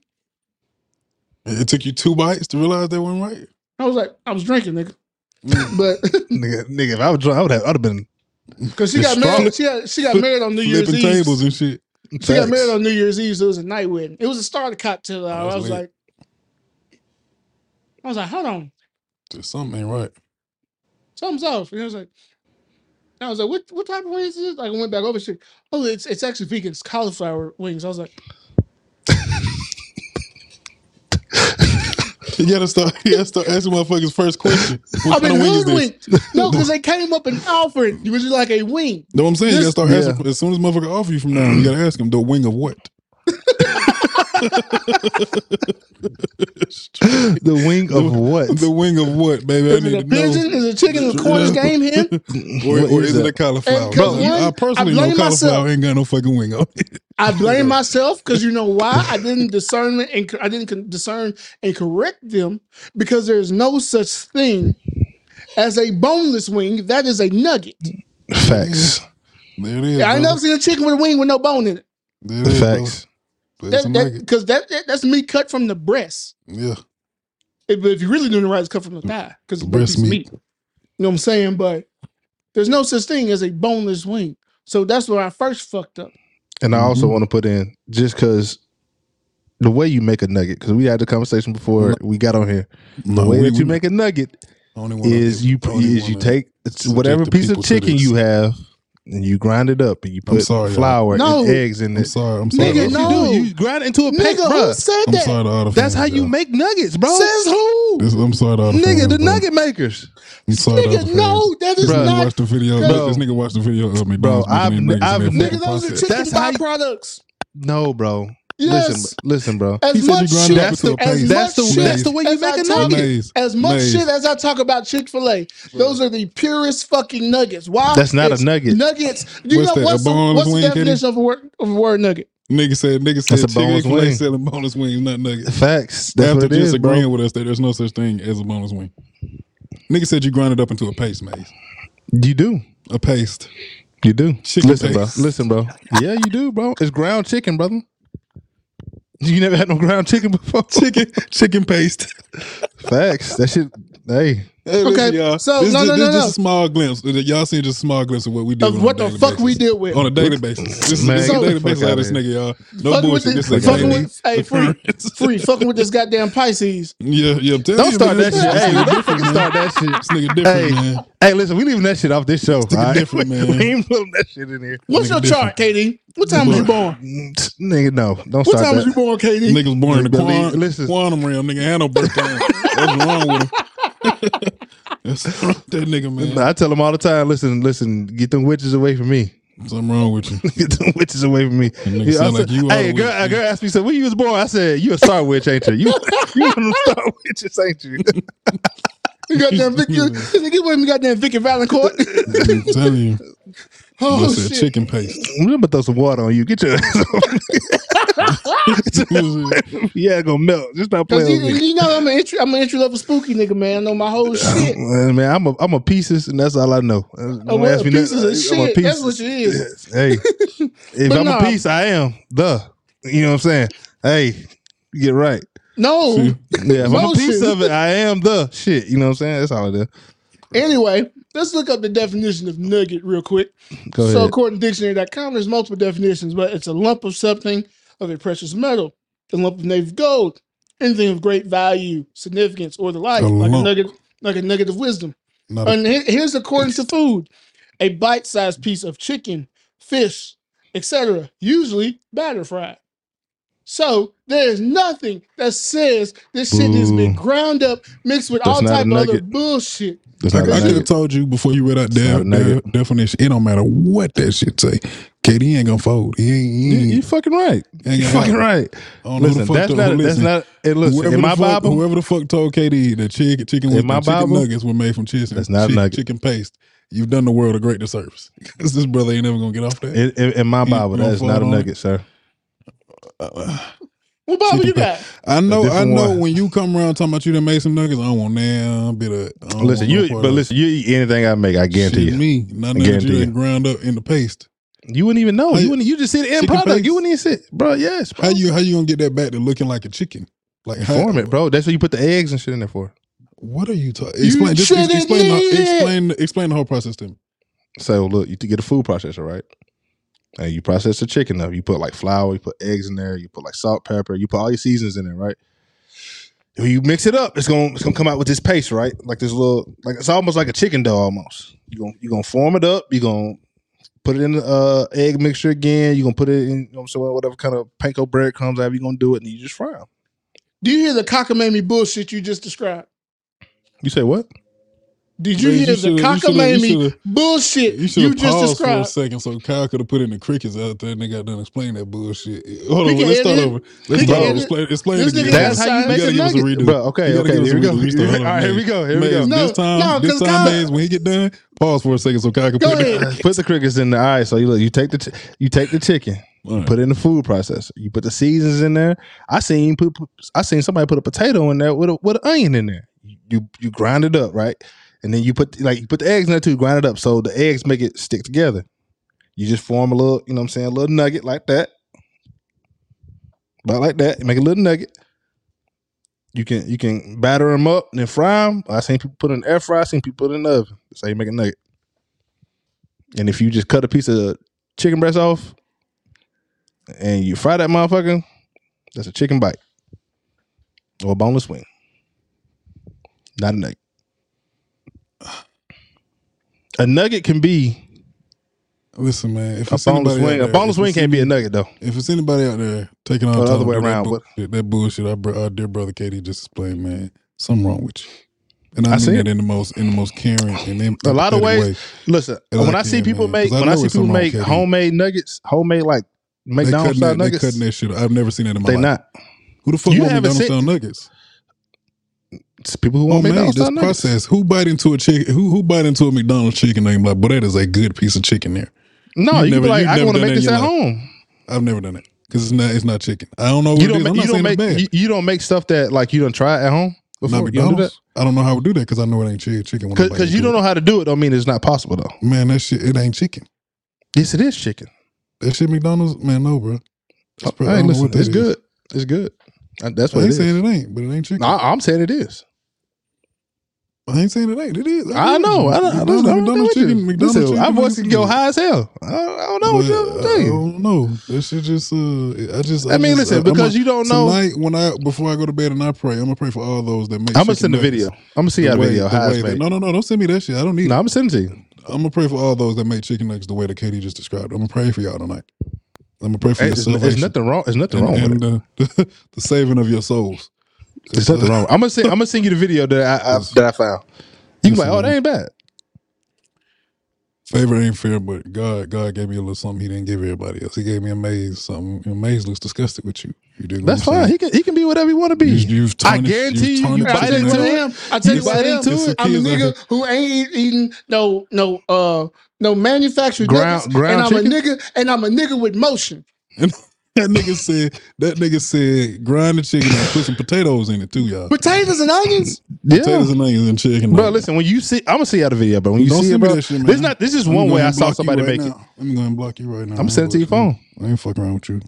It took you two bites to realize that went right. I was like, I was drinking, nigga. Mm. But Nigga, nigga, if I was drunk, I would have, I'd have been. Because she got married, she got she got married on New Year's Eve. tables and shit. She got married on New Year's Eve, so it was a night wedding. It was a start of cocktail I was like, I was like, hold on, Just something ain't right. something's off. And I was like, I was like, what what type of wings is this? Like, I went back over shit. Oh, it's it's actually vegan. It's cauliflower wings. I was like, You gotta start. You gotta start asking motherfuckers first question. I've been wing hoodwinked. No, because they came up and offered. It was just like a wing. Know what I'm saying? You gotta This- start Yeah. asking. As soon as motherfucker offer you from now, on, you gotta ask him the wing of what. the wing of what? The wing of what, baby? I Is it a to know. Is a chicken? Is it Cornish game hen? Or, or is is it a cauliflower? Bro, one, I personally I know cauliflower myself. ain't got no fucking wing on it. I blame myself because you know why I didn't discern and I didn't discern and correct them because there's no such thing as a boneless wing. That is a nugget. Facts. There it is. I ain't never seen a chicken with a wing with no bone in it. There it is, brother. Facts. But it's a That, that, because that, that that's meat cut from the breast. Yeah. If, but if you're really doing it right, it's cut from the thigh because it's Breast breast meat. meat. You know what I'm saying? But there's no such thing as a boneless wing. So that's where I first fucked up. And I also Mhm. want to put in just because the way you make a nugget, because we had the conversation before we got on here. The No, way we- that you we- make a nugget only wanna- is you only is you wanna- take it's whatever piece of chicken you have and you grind it up and you put sorry, flour No. and eggs in I'm sorry. I'm sorry. Nigga, Yes, Nigga, you no. do. You grind it into a paste, Nigga, who bro. said I'm that? sorry to all the That's fans, how you y'all. make nuggets, bro. Says who? This, I'm sorry to all the Nigga, fans, the bro. nugget makers. I'm sorry to all the Nigga, fans. no, that is Bruh. This nigga not. watched the video. Bro. This nigga watched the video of me. Bro, doing this, I've- making them I've niggas ne- make Nigga, those are chicken That's how you- byproducts. No, bro. Yes. Listen, listen, bro. As He said much shit, That's the as that's the much that's shit the way you as make I a talk- nugget. Maze. as much Maze. shit as I talk about Chick Fil A, those are the purest fucking nuggets. Why? That's not a nugget. Nuggets. Do you What's know that, a what's, the, boneless what's the definition of a word of a word nugget? Nigga said, nigga That's said, a boneless Chick-fil-A wing. selling boneless wings, not nuggets. Facts. That's After what it is, disagreeing bro. with us that there's no such thing as a boneless wing. Nigga said you grind it up into a paste, Maze. You do. A paste. You do. Chicken Listen, paste. bro. Listen, bro. Yeah, you do, bro. It's ground chicken, brother. You never had no ground chicken before? Chicken, chicken paste. Facts. That shit. Hey, Hey, Okay, listen, y'all. so, this, no, this, no, this no, just no. a small glimpse. Uh, y'all seen just a small glimpse of what we do. Of what the daily fuck we basis. deal with? on a daily basis. This is, Man, this is a get the daily fuck basis of this nigga, y'all. No Fucking bullshit. with This the- is fucking with- hey, free, free, fucking with this goddamn Pisces. Yeah, yeah. I'm telling don't you, start man, that shit. Hey, don't fucking start that shit. This nigga different, Hey. man. Hey, listen, we leaving that shit off this show. nigga all right? different, man. We ain't putting that shit in here. What's Nigga your chart, KD? What time was you born? Nigga, no. Don't What start What time was you that. born, KD? Niggas born in the Believe- quantum, quantum realm. Nigga had no birthday. What's wrong with him? That's wrong with that nigga, man. I tell them all the time, listen, listen, get them witches away from me. Something wrong with you. Get them witches away from me. Yeah, said- like hey, a a girl, a girl asked me, said, when you was born? I said, you a star witch, ain't you? You, you one of them star witches, ain't you? You goddamn Vicky, you nigga me goddamn Vicky Valancourt. I'm telling you. oh shit. chicken paste? I'm gonna throw some water on you. Get your ass. yeah, gonna melt. Just stop playing you, you know I'm an entry, I'm an entry level spooky nigga, man. I know my whole shit. Uh, Man, I'm a I'm a pieces, and that's all I know. Uh, Don't Oh, ask me pieces nothing. of I'm a shit. That's what you is. Hey, if I'm nah. a piece, I am the. You know what I'm saying? Hey, you get right. No. Yeah, if I'm a piece of it, I am the shit. You know what I'm saying? That's all it is. Anyway, let's look up the definition of nugget real quick. Go So, ahead. according to dictionary.com, there's multiple definitions, but it's a lump of something of a precious metal, a lump of native gold, anything of great value, significance, or the like, A like a nugget, like a nugget of wisdom. Not And he- here's according to food, a bite-sized piece of chicken, fish, etc., usually batter fried. So there's nothing that says this shit has been Boo. ground up, mixed with That's all not a type of other nugget. bullshit. That's I, not a I could have nugget. told you before you read out It's not their, a nugget. definition. It don't matter what that shit say. KD ain't gonna fold. He ain't. He You, ain't, you fucking right. You fucking happen. right. I don't know who Listen, that's told- not. who That's not. Hey, listen. Whoever In the my fuck, Bible, whoever the fuck told KD that chicken, chicken, In with my chicken Bible, nuggets were made from chicken, that's not a chicken, nugget. chicken paste, you've done the world a great disservice. Because this brother ain't never gonna get off that. in, in, in my Bible, that is not a on nugget, sir. Uh, What Bible you pa- got? I know, I know. one. When you come around talking about you done made some nuggets, I don't want now bit of. I don't Listen, want no you. But listen, you eat anything I make. I guarantee Shit, you. me, not I that guarantee you you. done ground up in the paste. You wouldn't even know. How You you- wouldn't. You just see the end product. paste? You wouldn't even see, it. bro. Yes, bro. How you how you gonna get that back to looking like a chicken? Like form it, bro? That's what you put the eggs and shit in there for. What are you talking? You Explain. Just explain. The, explain. Explain the whole process to me. So look, you to get a food processor, right? And you process the chicken up. You put like flour, you put eggs in there, you put like salt, pepper, you put all your seasons in there, right? When you mix it up, it's gonna it's gonna come out with this paste, right? Like this little like it's almost like a chicken dough almost. You gonna you gonna form it up, you gonna put it in the uh, egg mixture again, You're gonna put it in you know what whatever kind of panko bread comes out, you're gonna do it, and you just fry them. Do you hear the cockamamie bullshit you just described? You say what? Did you Man, hear you the shoulda- you cockamamie bullshit You you, should have just paused for a second so Kyle could have put in the crickets out there and they got done explaining that bullshit. Hold He on, can let's start it. over. Let's He start over. Explain, explain it again. That's how you outside. make You a gotta give us a nugget, redo. bro. Okay, You gotta okay, give here we go. redo. Restart. Hold on, All right, here we go. Here we go. No, This time, no, this 'cause time, Kyle- Maze, when he get done, pause for a second so Kyle can put it. ahead. Put the crickets in the eye. so you look, you take the ch- you take the chicken, All right. put it in the food processor. You put the seasons in there. I seen put, put- I seen somebody put a potato in there with a with an onion in there. You you grind it up, right? And then you put like you put the eggs in there too, grind it up so the eggs make it stick together. You just form a little, you know what I'm saying, a little nugget like that. About like that. Make a little nugget. You can you can batter them up and then fry them. I seen people put in air fryer. I seen people put in the oven. That's how you make a nugget. And if you just cut a piece of chicken breast off and you fry that motherfucker, that's a chicken bite or a boneless wing. Not a nugget. A nugget can be Listen, man. If a it's boneless anybody out wing. A there- boneless if wing it's can't be a nugget though. If it's anybody out there taking on Or the other way around, that, that bullshit, our, bro- our uh, dear brother KD just explained, man, something wrong with you. And I, I mean see that it. in the most in the most caring and em- A lot of empathetic ways. way. Listen, when I I see can, people man, make 'cause I when I know see it's people make KD. homemade nuggets, homemade like They McDonald's cutting, style that, they nuggets, cutting that shit. I've never seen that in my they life. not. Who the fuck You want haven't McDonald's seen- style nuggets? It's people who Oh want man, McDonald's this style nuggets. process. Who bite into a chicken? Who who bite into a McDonald's chicken name like, but that is a good piece of chicken there. No, you can never- be like, I want to make this at life. home. I've never done it because it's not it's not chicken. I don't know what You don't I'm you don't make you, you don't make stuff that like you don't try at home before. not You don't do that McDonald's. I don't know how to do that because I know it ain't chicken. because you don't know how to do it. Don't mean it's not possible though. Man, that shit it ain't chicken. Yes, it is chicken. That shit McDonald's, man, no, bro. That's Hey, listen, it's is. good. It's good. That's what ain't is. saying it ain't, but it ain't chicken. I, I'm saying it is. I ain't saying it ain't. It is. I know. I don't, I don't, I don't know McDonald's what chicken. McDonald's Listen, chicken. our voice can go high as hell. I don't, I don't know what But, tell I you. don't know. That shit just. Uh, I just. I mean, just, listen, I'm because a- you don't know. Tonight, when I before I go to bed and I pray, I'm gonna pray for all those that make. I'm gonna send the nuggets. video. I'm gonna see The way- video how way that- No, no, no! Don't send me that shit. I don't need No, it. I'm gonna send it to you. I'm gonna pray for all those that make chicken nuggets the way that KD just described. I'm gonna pray for y'all tonight. I'm gonna pray for Hey, your there's, salvation. there's nothing wrong. There's nothing wrong and, with it. the saving of your souls. There's nothing wrong. I'm gonna send. I'm gonna send you the video that I, I that I found. You can be like, oh, that ain't bad. Favor ain't fair, but God, God gave me a little something He didn't give everybody else. He gave me a maze something. And maze looks disgusted with you. You dig That's fine. He can he can be whatever he want to be. You- you've I tarnished- guarantee you've you, you tarnished bite I tell you chicken what I into am. it. I tell you You what I bite am. into It's it. a I'm a nigga who ain't eating no no uh no manufactured Ground- nuggets, ground and I'm chicken? a nigga and I'm a nigga with motion. That nigga said that nigga said grind the chicken and put some potatoes in it too, y'all. Potatoes and onions. Yeah. Potatoes and onions and chicken. Bro, listen. When you see, I'm gonna see how the video, but when you Don't see it, send bro, shit, this not. This is I'm one way I saw somebody right make it. now. I'm gonna block you right now. I'm sending it to your phone. I ain't fucking around with you.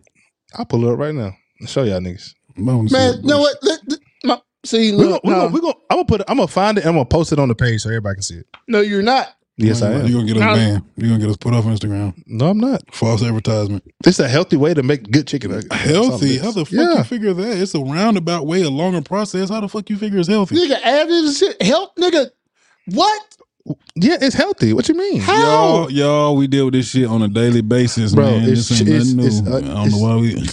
I'll pull it up right now and show y'all niggas. I wanna see Man, that you know what? Let- let- my- see, We're gonna, we're nah. gonna, we're gonna, I'm gonna put it. I'm gonna find it. and I'm gonna post it on the page so everybody can see it. no, you're not. Yes, I am. You am. gonna get us banned. You're gonna get us put off Instagram. No, I'm not. False advertisement. It's a healthy way to make good chicken nuggets. That's all it Healthy? How the fuck Yeah. you figure that? It's a roundabout way, a longer process. How the fuck you figure it's healthy? Nigga, added this shit. Help, nigga. What? Yeah, it's healthy. What you mean? How? Y'all, y'all, we deal with this shit on a daily basis, Bro, man. it's- this ain't it's- nothing it's, new. uh, I don't know why we.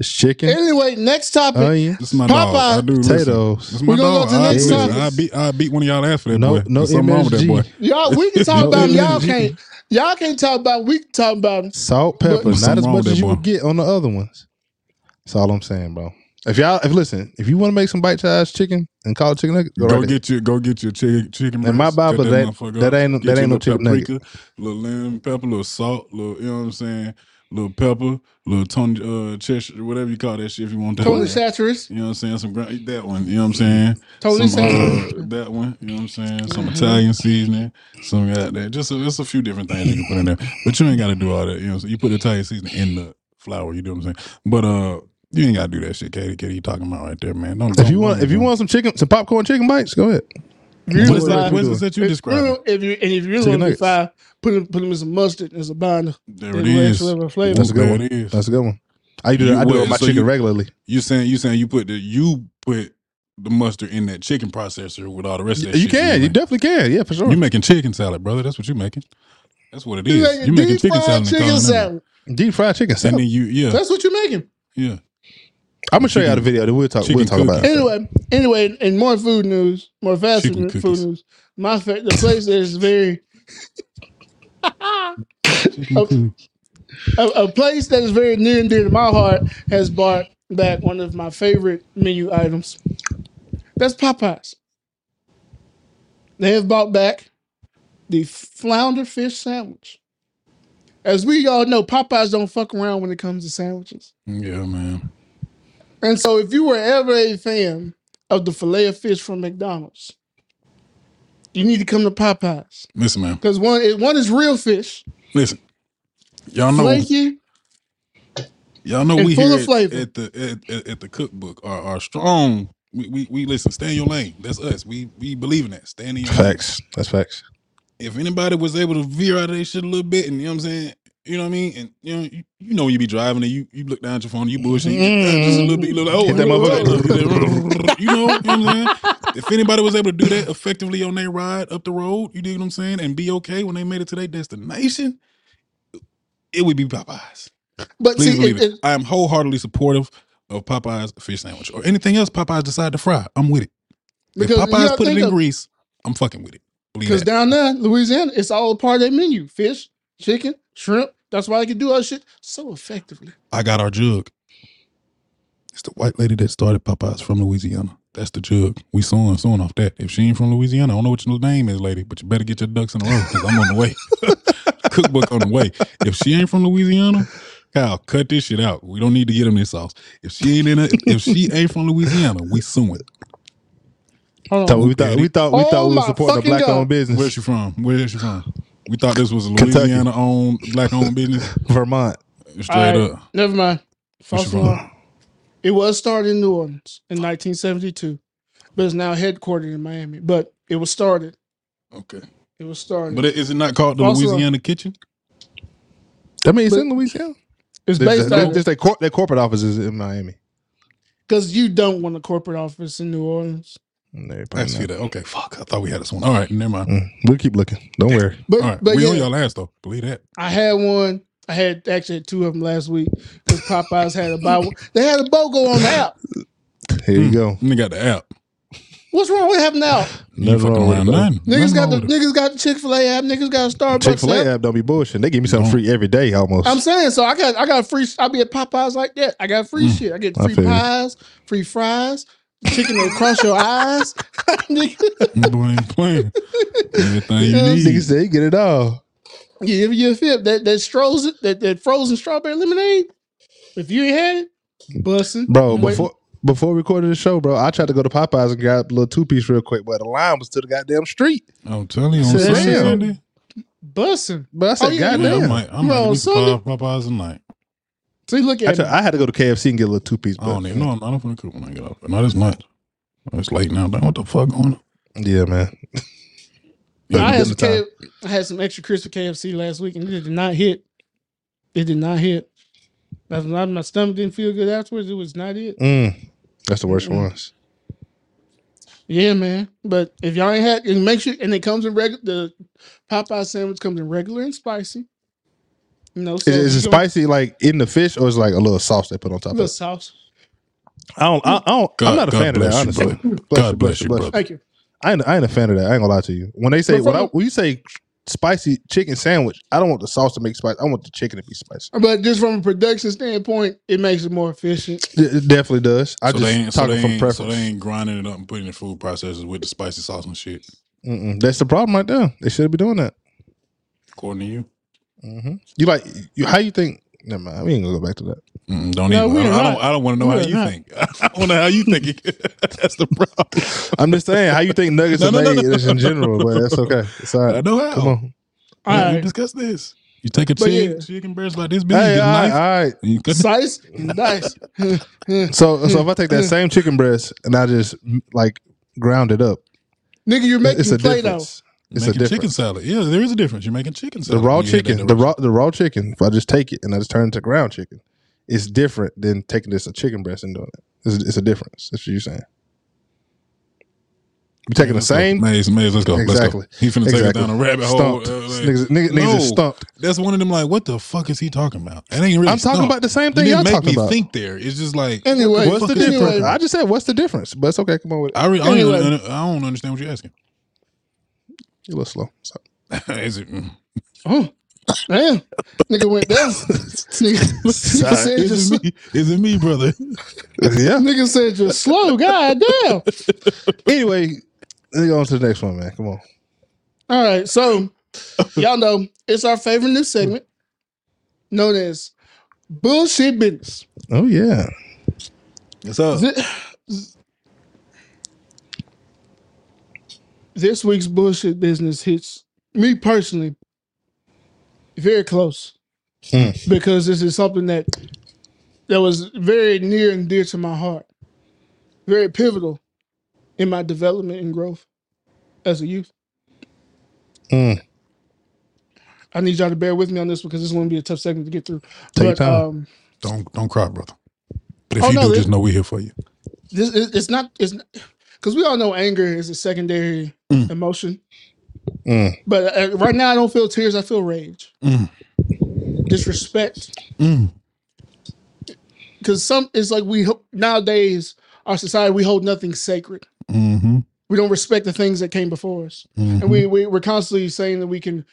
It's chicken, Anyway, next topic. onion, This is my Popeye. dog. I do listen. potatoes. This is my We're gonna go to the I, next listen, topic. I beat I beat one of y'all ass for that No- boy. no There's something wrong with that boy. Y'all, we can talk No, about 'em. Y'all can't. Y'all can't talk about. We can talk about salt, pepper. There's Not as much as you boy. would get on the other ones. That's all I'm saying, bro. If y'all, if listen, if you want to make some bite sized chicken and call it chicken nugget, go, Go right there. get your go get your chicken chicken. In my Bible, cut that- that ain't- get that ain't no little chicken nugget. paprika, Little lemon pepper, little salt, little you know what I'm saying, little pepper, little Tony uh Cheshire, whatever you call that shit if you want that. Tony one. Chachere's. You know what I'm saying? Some ground, eat that one. You know what I'm saying? Tony some, uh, that one. You know what I'm saying? Some Mhm. Italian seasoning. Some got that. Just a, just a few different things you can put in there. But you ain't got to do all that. You know, what I'm saying? you put Italian seasoning in the flour. You know what I'm saying? But uh, you ain't got to do that shit, KD. KD, you talking about right there, man? Don't. If don't- you want, if you want some chicken, some popcorn chicken bites, go ahead. Really what is that? fine. What is that you If- describing? If you and if you really Chicken want to be nuggets. fine, put them put them in some mustard and some binder. There Then it we'll is. actually have a flavor. That's a good There one. It is. That's a good one. I do that. You I do it with my so chicken you- regularly. You saying you saying you put the you put the mustard in that chicken processor with all the rest of that You shit can, you make. definitely can. Yeah, for sure. You making chicken salad, brother. That's what you making. That's what it You making You making deep chicken fried salad. chicken salad. Deep fried chicken And salad. then you, yeah, That's what you're making. yeah. I'm gonna show y'all the video. Then we'll talk. chicken We'll talk about it. Anyway, anyway, and more food news, more fast Chicken food cookies. news. My fa- the place that is very Chicken Oh. a, a place that is very near and dear to my heart has brought back one of my favorite menu items. That's Popeyes. They have brought back the flounder fish sandwich. As we all know, Popeyes don't fuck around when it comes to sandwiches. Yeah, man. And so, if you were ever a fan of the filet of fish from McDonald's, you need to come to Popeyes Listen, man. because one, it- one is real fish, Listen. Y'all know, flaky. y'all know and we full here at, flavor. at the at, at, at the cookbook are, are strong. We, we we listen. Stay in your lane. That's us. We we believe in that. Stand in your lane. Facts. That's facts. if anybody was able to veer out of their shit a little bit, and you know what I'm saying, you know what I mean, and you know, you, you know, you be driving and you you look down at your phone, you bullshit, you just a little bit, you look like, oh, Hit that oh, motherfucker. you know, you know what I'm saying. If anybody was able to do that effectively on their ride up the road, you dig what I'm saying, and be okay when they made it to their destination, it would be Popeyes. But Please see, it, it. it, I am wholeheartedly supportive of Popeyes fish sandwich or anything else Popeyes decide to fry. I'm with it. If Because you Popeyes put it in of- grease, I'm fucking with it. Because down there, Louisiana, it's all part of their menu: fish, chicken, shrimp. That's why they can do our shit so effectively. I got our jug. It's the white lady that started Popeyes from Louisiana. That's the jug. We sewing, sewing off that. If she ain't from Louisiana, I don't know what your name is, lady, but you better get your ducks in a row because I'm on the way. Cookbook on the way. If she ain't from Louisiana, Kyle, cut this shit out. We don't need to get them this sauce. If she ain't in it, if she ain't from Louisiana, we suing. Hold So on. we thought we thought we Oh thought we were supporting a black God. owned business. Where's she from? Where is she from? We thought this was a Louisiana owned, black owned business. Vermont. Straight All right, up. Never mind. Where's False alarm. It was started in New Orleans in 1972, but it's now headquartered in Miami. But it was started. Okay. It was started. But is it not called the Also- Louisiana Kitchen? I mean, it's But- in Louisiana. it's based there's- on there's their cor- their corporate offices in Miami. because you don't want a corporate office in New Orleans. And they I probably see that. Okay, fuck. I thought we had this one. All right, never mind. Mm, We'll keep looking. Don't worry. But All right, but we yeah, on y'all ass though. Believe that. I had one. I had actually had two of them last week because Popeyes had a buy. They had a BOGO on the app. Here you go. And they got the app. What's wrong with having the app? You ain't Nothing fucking with around it, though. nothing. Niggas got the with niggas got the Chick Fil A app. Niggas got a Starbucks Chick Fil A app. app don't be bullshit. They give me something Don't. free every day almost. I'm saying so. I got I got a free. I be at Popeyes like that. I got free Mm. shit. I get I free feel you. pies, free fries, chicken that cross your eyes. Them boy ain't playing. Everything you Yeah. need. Niggas say you get it all. Yeah, if you feel that that frozen that, that frozen strawberry lemonade. If you ain't had it, bussin'. Bro, I'm waiting. before before we recorded the show, bro, I tried to go to Popeyes and grab a little two piece real quick, but the line was to the goddamn street. I'm telling you on Say Sunday. damn. Sunday. bussin'. But I said, Oh, yeah, Yeah, I goddamn. might, I You might on we could Sunday? Popeyes tonight. See, look at Actually, me. I had to go to KFC and get a little two piece. I don't even know. I'm not gonna cook when I get off. No, it's not. It's late now. What the fuck going on? Yeah, man. I had, some time. K- I had some extra crispy KFC last week, and it did not hit. It did not hit. That's why my stomach didn't feel good afterwards. It was not it. Mm, that's the worst Mm-mm. ones. Yeah, man. But if y'all ain't had, and make sure, and it comes in regular. The Popeye sandwich comes in regular and spicy. You know, so Is, is it spicy like in the fish, or is it like a little sauce they put on top A of little it? sauce. I don't. I, I don't. God- I'm not a God fan of that. bless you, Honestly. Bless God you, bless you, bless brother. Thank you. I ain't, I ain't a fan of that. I ain't gonna lie to you. When they say when, from I, a- when you say spicy chicken sandwich, I don't want the sauce to make spicy. I want the chicken to be spicy. But just from a production standpoint, it makes it more efficient. It, it definitely does. I so just they ain't, so from preference. so they ain't grinding it up and putting it in food processors with the spicy sauce and shit. Mm-mm. That's the problem right there. They should be doing that. According to you, hmm You like you, how you think? Never mind. We ain't gonna go back to that. Mm-mm, don't No, even. we I, are I don't. I don't want to know We how you not. think. I want to know how you think. That's the problem. I'm just saying how you think nuggets No, are no, no, made no. just in general, but that's okay. It's all I right. know how. Come on. All Yeah, we right. discuss this. You take a But chicken, yeah. chicken breast like this big, Hey, you all right, knife, all right. and you Size, nice. So, so if I take that same chicken breast and I just mm, like ground it up, Nigga, you're making it's a Play Doh. difference. It's a making chicken salad. Yeah, there is a difference. You're making chicken salad. The raw when you hit that chicken, the raw, the raw chicken. If I just take it and I just turn it to ground chicken, it's different than taking this a chicken breast and doing it. It's, it's a difference. That's what you're saying. You're taking the Let's go. same. Maze, Maze, let's go. Exactly. Let's go. He finna take it down a rabbit hole. Stumped. Uh, like- niggas, niggas, niggas No. stumped. that's one of them. Like, what the fuck is he talking about? It ain't really. I'm talking about the same thing y'all make talking me about. think there. It's just like Anyway, What's the is difference? anyway. I just said what's the difference, but it's okay. Come on with it. I, re- I, don't even, I don't understand what you're asking. You're a little slow. So, is it? mm. Oh, damn. Nigga went down. nigga, nigga said Is just, it me? Is it me, brother? yeah. nigga said just slow. God damn. Anyway, let's go on to the next one, man. Come on. All right, so y'all know it's our favorite new segment known as bullshit business. Oh yeah. What's up? This week's bullshit business hits me personally very close Hmm. because this is something that that was very near and dear to my heart, very pivotal in my development and growth as a youth. Mm. I need y'all to bear with me on this because this is going to be a tough segment to get through. Take your but time. um, Don't don't cry, brother. But if Oh, you no, do, it- just know we're here for you. this it- it's not it's because we all know anger is a secondary Mm. emotion. Mm. But uh, right now, I don't feel tears. I feel rage, Mm. disrespect. Mm. Because some it's like we nowadays our society we hold nothing sacred. Mm-hmm. We don't respect the things that came before us, Mm-hmm. and we, we we're constantly saying that we can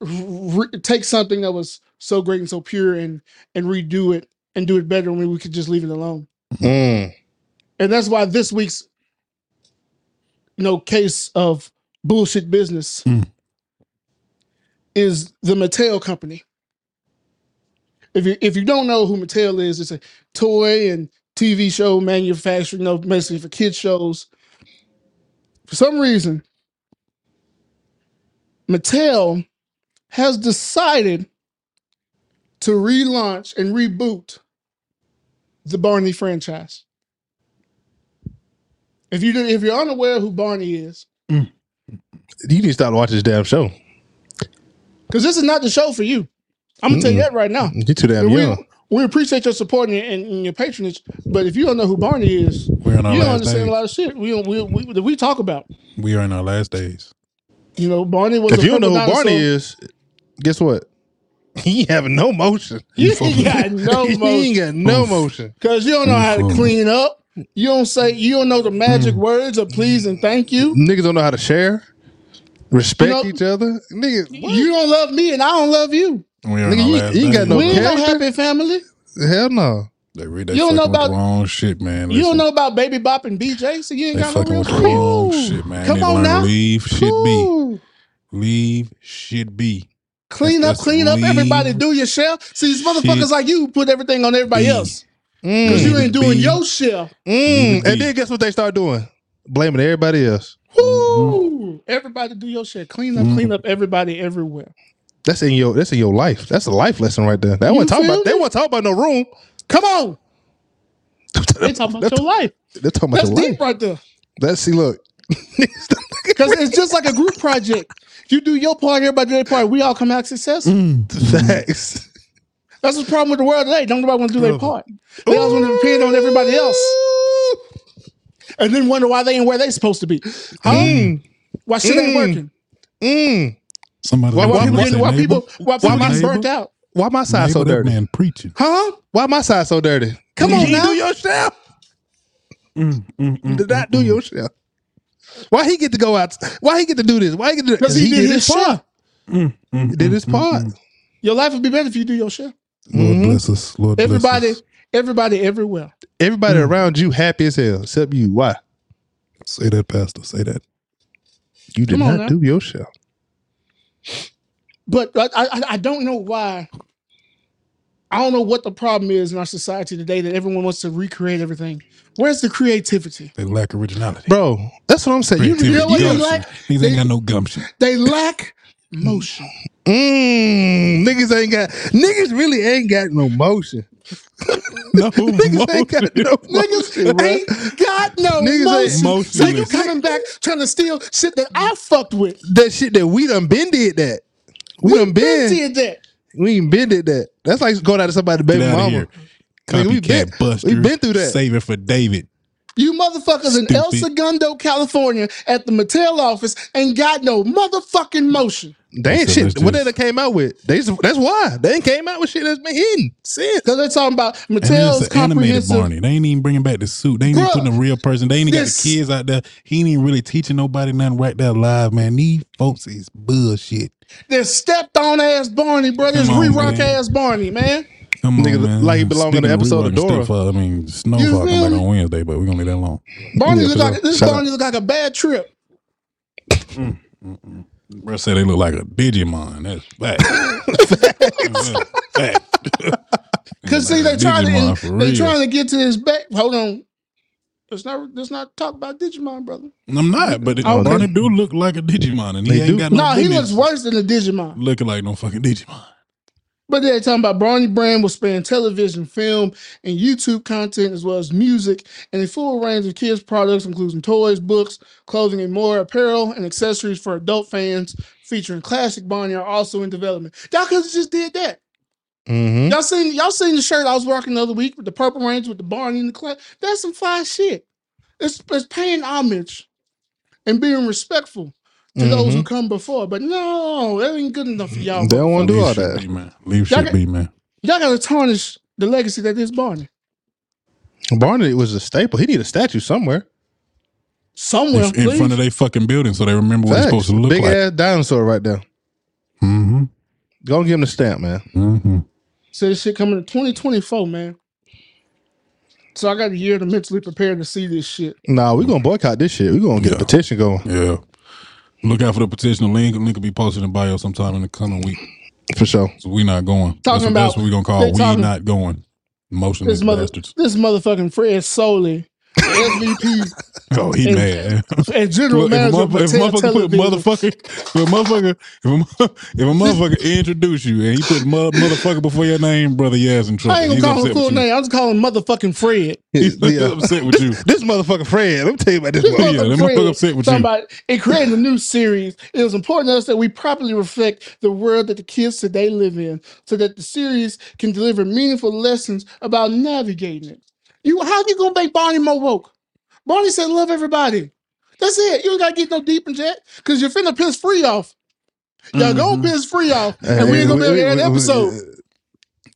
re- take something that was so great and so pure and and redo it and do it better when we could just leave it alone. Mm. And that's why this week's you know case of bullshit business Mm. is the Mattel company. If you if you don't know who Mattel is, it's a toy and TV show manufacturer, you know, basically for kids shows. For some reason, Mattel has decided to relaunch and reboot the Barney franchise. If you if you're unaware who Barney is, mm. You need to stop watching this damn show. because this is not the show for you. I'm gonna tell you that right now. You too damn we, young. we appreciate your support and, and, and your patronage, but if you don't know who Barney is, We're in our you don't understand days. a lot of shit. We we, we, that we talk about. We are in our last days. You know, Barney was. If a you don't know who purple Barney is, guess what? He ain't having no motion. you ain't got no he ain't motion got no Oof. motion. because you don't know how to clean up. You don't say you don't know the magic Mm. words of please and thank you. Niggas don't know how to share, respect You know- each other. Nigga, what? You don't love me and I don't love you. We Nigga, you- last you ain't got no we ain't no happy family. hell no. They read they You don't know with the about- wrong shit, man. You don't know about Baby Bop and BJ, so you ain't They got no fucking real with the friends. wrong shit, man. Come Need on now. leave shit be. Leave shit be. Clean That's- up, clean up, everybody. Do your share. See, these motherfuckers shit like you put everything on everybody be. else because Mm. you ain't doing Be. your share. Mm. And then guess what they start doing? Blaming everybody else. Woo! Everybody do your share. Clean up, clean up, everybody everywhere. That's in your that's in your life. That's a life lesson right there. They wasn't talking feel about they me? wasn't talking about no room. Come on. They talking about your life. They're talking about That's your deep life. right there. Let's see. Look, Because it's just like a group project. You do your part, everybody do their part. We all come out successful. facts. That's the problem with the world today. Don't nobody want to do their part. They always want to depend on everybody else. And then wonder why they ain't where they supposed to be. Huh? Mm, Why shit ain't Mm. working? mm. Somebody Why- like Why why- that people say, getting, why neighbor, people, why people my getting burnt out? Why my side so neighbor, that dirty? man preaching. Huh? Why my side so dirty? Come you on didn't now. do your share. Mm, mm, mm, Did not mm, do mm. your share. Why he get to go out? Why he get to do this? Why he get to do Because he, did his share. Mm, mm, He did his mm, part. mm, mm. Your life would be better if you do your share. Lord Mhm. bless us. Lord Everybody, bless us. everybody, everywhere. Everybody Mm. around you happy as hell, except you. Why? Say that, Pastor. Say that. You did not now. do your share. But I, I, I don't know why. I don't know what the problem is in our society today that everyone wants to recreate everything. Where's the creativity? They lack originality. Bro, that's what I'm saying. You, Creativity, you know what they gumption. lack? These They- ain't got no gumption. They lack motion. Mm, niggas ain't got niggas really ain't got no motion. No Niggas ain't got no Niggas motion, bro. ain't got no Niggas ain't motion. So you coming back trying to steal shit that I fucked with. That shit that we done been did that. We, done been been, did that. we ain't been did that. That's like going out to somebody's baby Get mama. Nigga, we been- buster. we been through that. Save it for David. You motherfuckers in El Segundo, California, at the Mattel office ain't got no motherfucking motion. They ain't So shit. let's What they done came out with? They that's why they ain't came out with shit that's been hidden since. Because they're talking about Mattel's it's an animated comprehensive. Barney. They ain't even bringing back the suit. They ain't even putting a real person. They ain't even got the kids out there. He ain't even really teaching nobody nothing right there live, man. These folks is bullshit. This stepped on ass Barney, bro. This Come re-rock ass Barney, man. Come on, Nigga, man. like he belong in the episode of rerocking Dora. Stuff, uh, I mean, You Snowfall come feel back on Wednesday, but we're gonna leave that alone. Barney Yeah, look for like this Shout Barney look like a bad trip. Bro said they look like a Digimon. That's bad. Cause see, they like trying to they trying to get to his back. Hold on. Let's not let's not talk about Digimon, brother. I'm not, but it, Okay. Barney do look like a Digimon, and he They ain't do. got no. No, he looks worse than a Digimon. Looking like no fucking Digimon. But they're talking about Barney Brand will span television, film, and YouTube content as well as music and a full range of kids' products, including toys, books, clothing, and more. Apparel and accessories for adult fans featuring classic Barney are also in development. Y'all could have just did that. Mm-hmm. Y'all seen y'all seen the shirt I was rocking the other week with the purple range with the Barney in the class. That's some fly shit. It's, it's paying homage and being respectful to those who come before. But no, that ain't good enough for y'all. They don't wanna do all that. be, man. Leave Y'all shit got- be, man. Y'all gotta tarnish the legacy that is Barney. Barney was a staple. He need a statue somewhere. Somewhere, in, in front of their fucking building, so they remember what it's supposed to look Big like. Big ass dinosaur right there. Mm-hmm. Go and give him the stamp, man. Mm-hmm. So this shit coming in 2024, man. So I got a year to mentally prepare to see this shit. Nah, we gonna boycott this shit. We gonna get a petition going Yeah. Look out for the petition. The link, link will be posted in bio sometime in the coming week. for sure. So we not going. Talking that's, what, about- that's what we gonna call they we talking- not going. Motionless This mother, bastards. this motherfucking Fred Soulie, SVP Oh, he and- mad. and general Well, if a manager of motherfucker, if a motherfucker put motherfucker, if a motherfucker, if a, if a motherfucker introduce you and he put mo- motherfucker before your name, brother, you ass in trouble. I ain't gonna call him full name. I'm just calling him motherfucking Fred. He's uh, upset with you. This, this motherfucker Fred. Let me tell you about this. This motherfucker. Yeah, motherfucking that motherfucker Fred upset with talking you. about it created a new series. It was important to us that we properly reflect the world that the kids today live in, so that the series can deliver meaningful lessons about navigating it. You, how you gonna make Barney more woke? Barney said, "Love everybody." That's it. You don't gotta get no deep in that because you're finna piss free off. Y'all gonna mm-hmm. piss free off, and we ain't gonna be able to episode.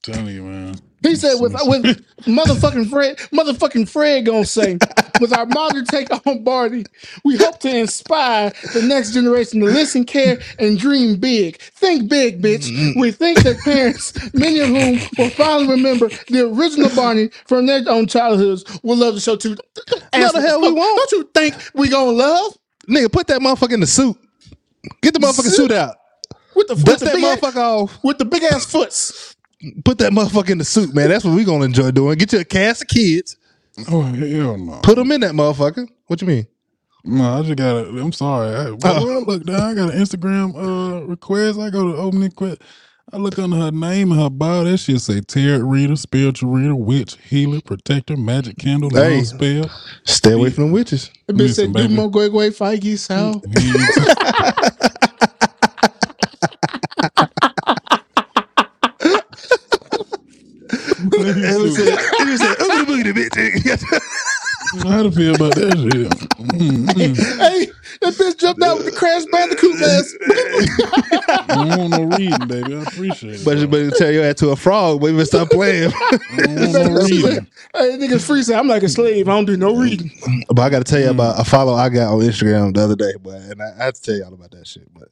telling you, man. He said with with motherfucking Fred, motherfucking Fred gonna say, with our modern take on Barney, we hope to inspire the next generation to listen, care, and dream big. Think big, bitch. Mm-hmm. We think that parents, many of whom will finally remember the original Barney from their own childhoods, will love the show too. No, the hell we won't. Don't you think we gonna love Nigga, put that motherfucker in the suit. Get the motherfucking Suit? suit out. with the with Dust the, that big ass, motherfucker off. with the big ass foots? Put that motherfucker in the suit, man. That's what we gonna enjoy doing. Get you a cast of kids. Oh hell no. Put them in that motherfucker. What you mean? No, I just got a. I'm sorry. I, Oh. I look down. I got an Instagram uh request. I go to open request. I look under her name and her bio. That shit say tarot reader, spiritual reader, witch, healer, protector, magic candle, Hey. spell. Stay away from the witches. It bitch Listen, said, baby. "Do more Gway Gway Feige South." It was a- it was a ugly booty bitch. How to feel about that shit? Mm, mm. hey, that bitch jumped out with the Crash Bandicoot mask. I don't want no reading, baby. I appreciate it. But you bro. better tell your ass to a frog, but even stop playing. I don't want no reading. Hey, nigga free say I'm like a slave. I don't do no reading. but I got to tell you about a follow I got on Instagram the other day, but and I, I have to tell y'all about that shit. But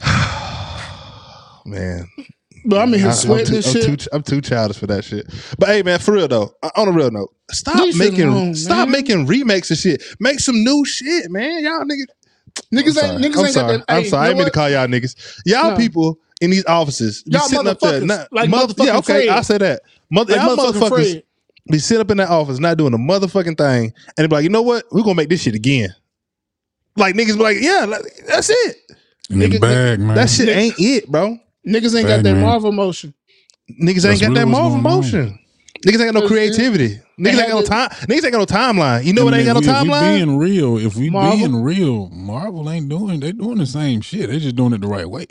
man, But I'm in here I, am too, and I'm, too, I'm too childish for that shit. But hey, man, for real though, uh, on a real note, stop Leave making alone, stop man. making remakes and shit. Make some new shit, man. Y'all niggas. niggas I'm ain't niggas I'm ain't sorry. got that. I'm hey, sorry. I you didn't mean to call y'all niggas. Y'all No. people in these offices be Y'all sitting up there. motherfuckers, Not, like mother- yeah, okay. Fred. I say that. Mother, Like y'all motherfuckers Fred. be sitting up in that office not doing a motherfucking thing, and they be like, you know what? We're gonna make this shit again. Like niggas be like, yeah, like, that's it. In Nigga- bag, man. That shit ain't it, bro. Niggas ain't got that man. Marvel motion. Niggas ain't got really that Marvel on. motion. Niggas ain't got no creativity. Niggas ain't got no time. Niggas ain't got no timeline. You know what ain't got no if we, timeline? being real, if we Marvel? being real, Marvel ain't doing. They doing the same shit. They just doing it the right way.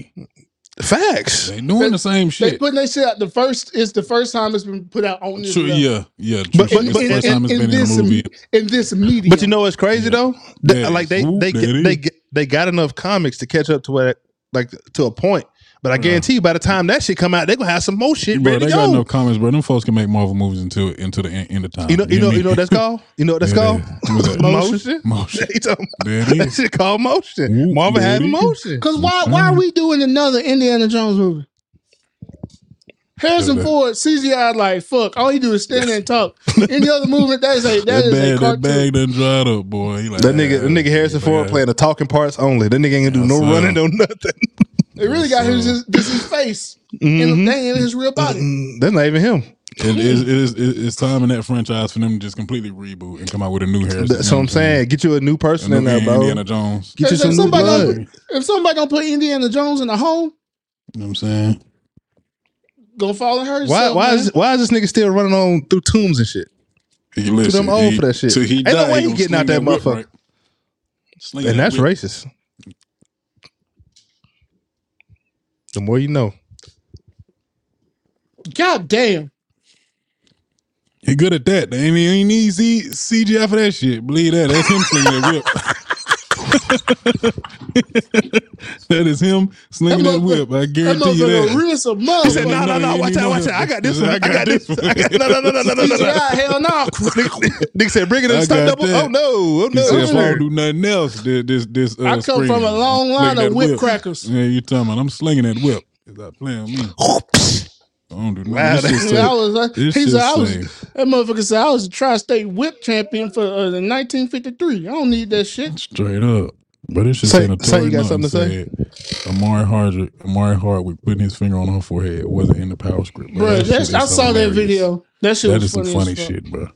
Facts. They doing They- the same shit. They putting that shit out. The first is the first time it's been put out on this True, level. yeah, yeah. But- true. but- but- the first in, time it's in been in this a movie. in this medium. But you know what's crazy Yeah. though? They- like they Ooh, they get, they get, they got enough comics to catch up to what like to a point. But I guarantee you, by the time that shit come out, they gonna have some more shit Bro, ready they to got go. enough comments, bro. Them folks can make Marvel movies until into the end, end of time. you know, you know, need- you know what that's called. You know what that's Yeah, called? that- what's that? Motion. Motion. He talking about- There it that is. shit called motion. Ooh, Marvel there has it is. motion. Because why why are we doing another Indiana Jones movie? Harrison that- Ford CGI like fuck. All he do is stand there and talk. Any other movement that is a that That is a bag, that cartoon. bag done dried up, boy. He like, That nigga, that nigga Harrison yeah, Ford playing the talking parts only. That nigga ain't gonna do Yes, no sir. running, no nothing. They really got his his, this his face. Mhm. And they ain't his real body. Mm, That's not even him. It is, it is, it's time in that franchise for them to just completely reboot and come out with a new Harrison. That's what I'm saying. Get you a new A person new in there, bro. Indiana Jones. Get you If some new somebody blood. gonna- If somebody gonna put Indiana Jones in a home, You know what I'm saying? gonna fall in her. Why? Why is why is this nigga still running on through tombs and shit? He listen, them old he- for that shit. He Ain't no way he gonna getting out sling that motherfucker. right? And that's racist. The more you know. God damn. He good at that. They ain't, he ain't need C, CGI for that shit. Believe that. That's him slinging that whip. that is him slinging That that, whip. I That guarantee you that. real some He said, no, no, no, watch out, watch out. I got this He one. said, I got this one. I got- No, no, no, no, no, no, no, no. Hell no. Nigga said, bring it in I stunt double. that. Oh, no. Oh, no! He said, if I don't do nothing else, this this, this uh, I come from a long line of that whip crackers. Yeah, you talking about? I'm slinging that whip. Is that playing with me? I don't do nothing. Wow, This shit say- I was like, this he said I was that motherfucker said I was a tri-state whip champion for uh, 1953. I don't need that shit. Straight up. But it's just Say- a say you got something to say? Omari Hardwick, Omari Hardwick putting his finger on her forehead wasn't in the power script. Bro, that that's, I is saw that video. That shit That was is some funny, funny as shit, bro.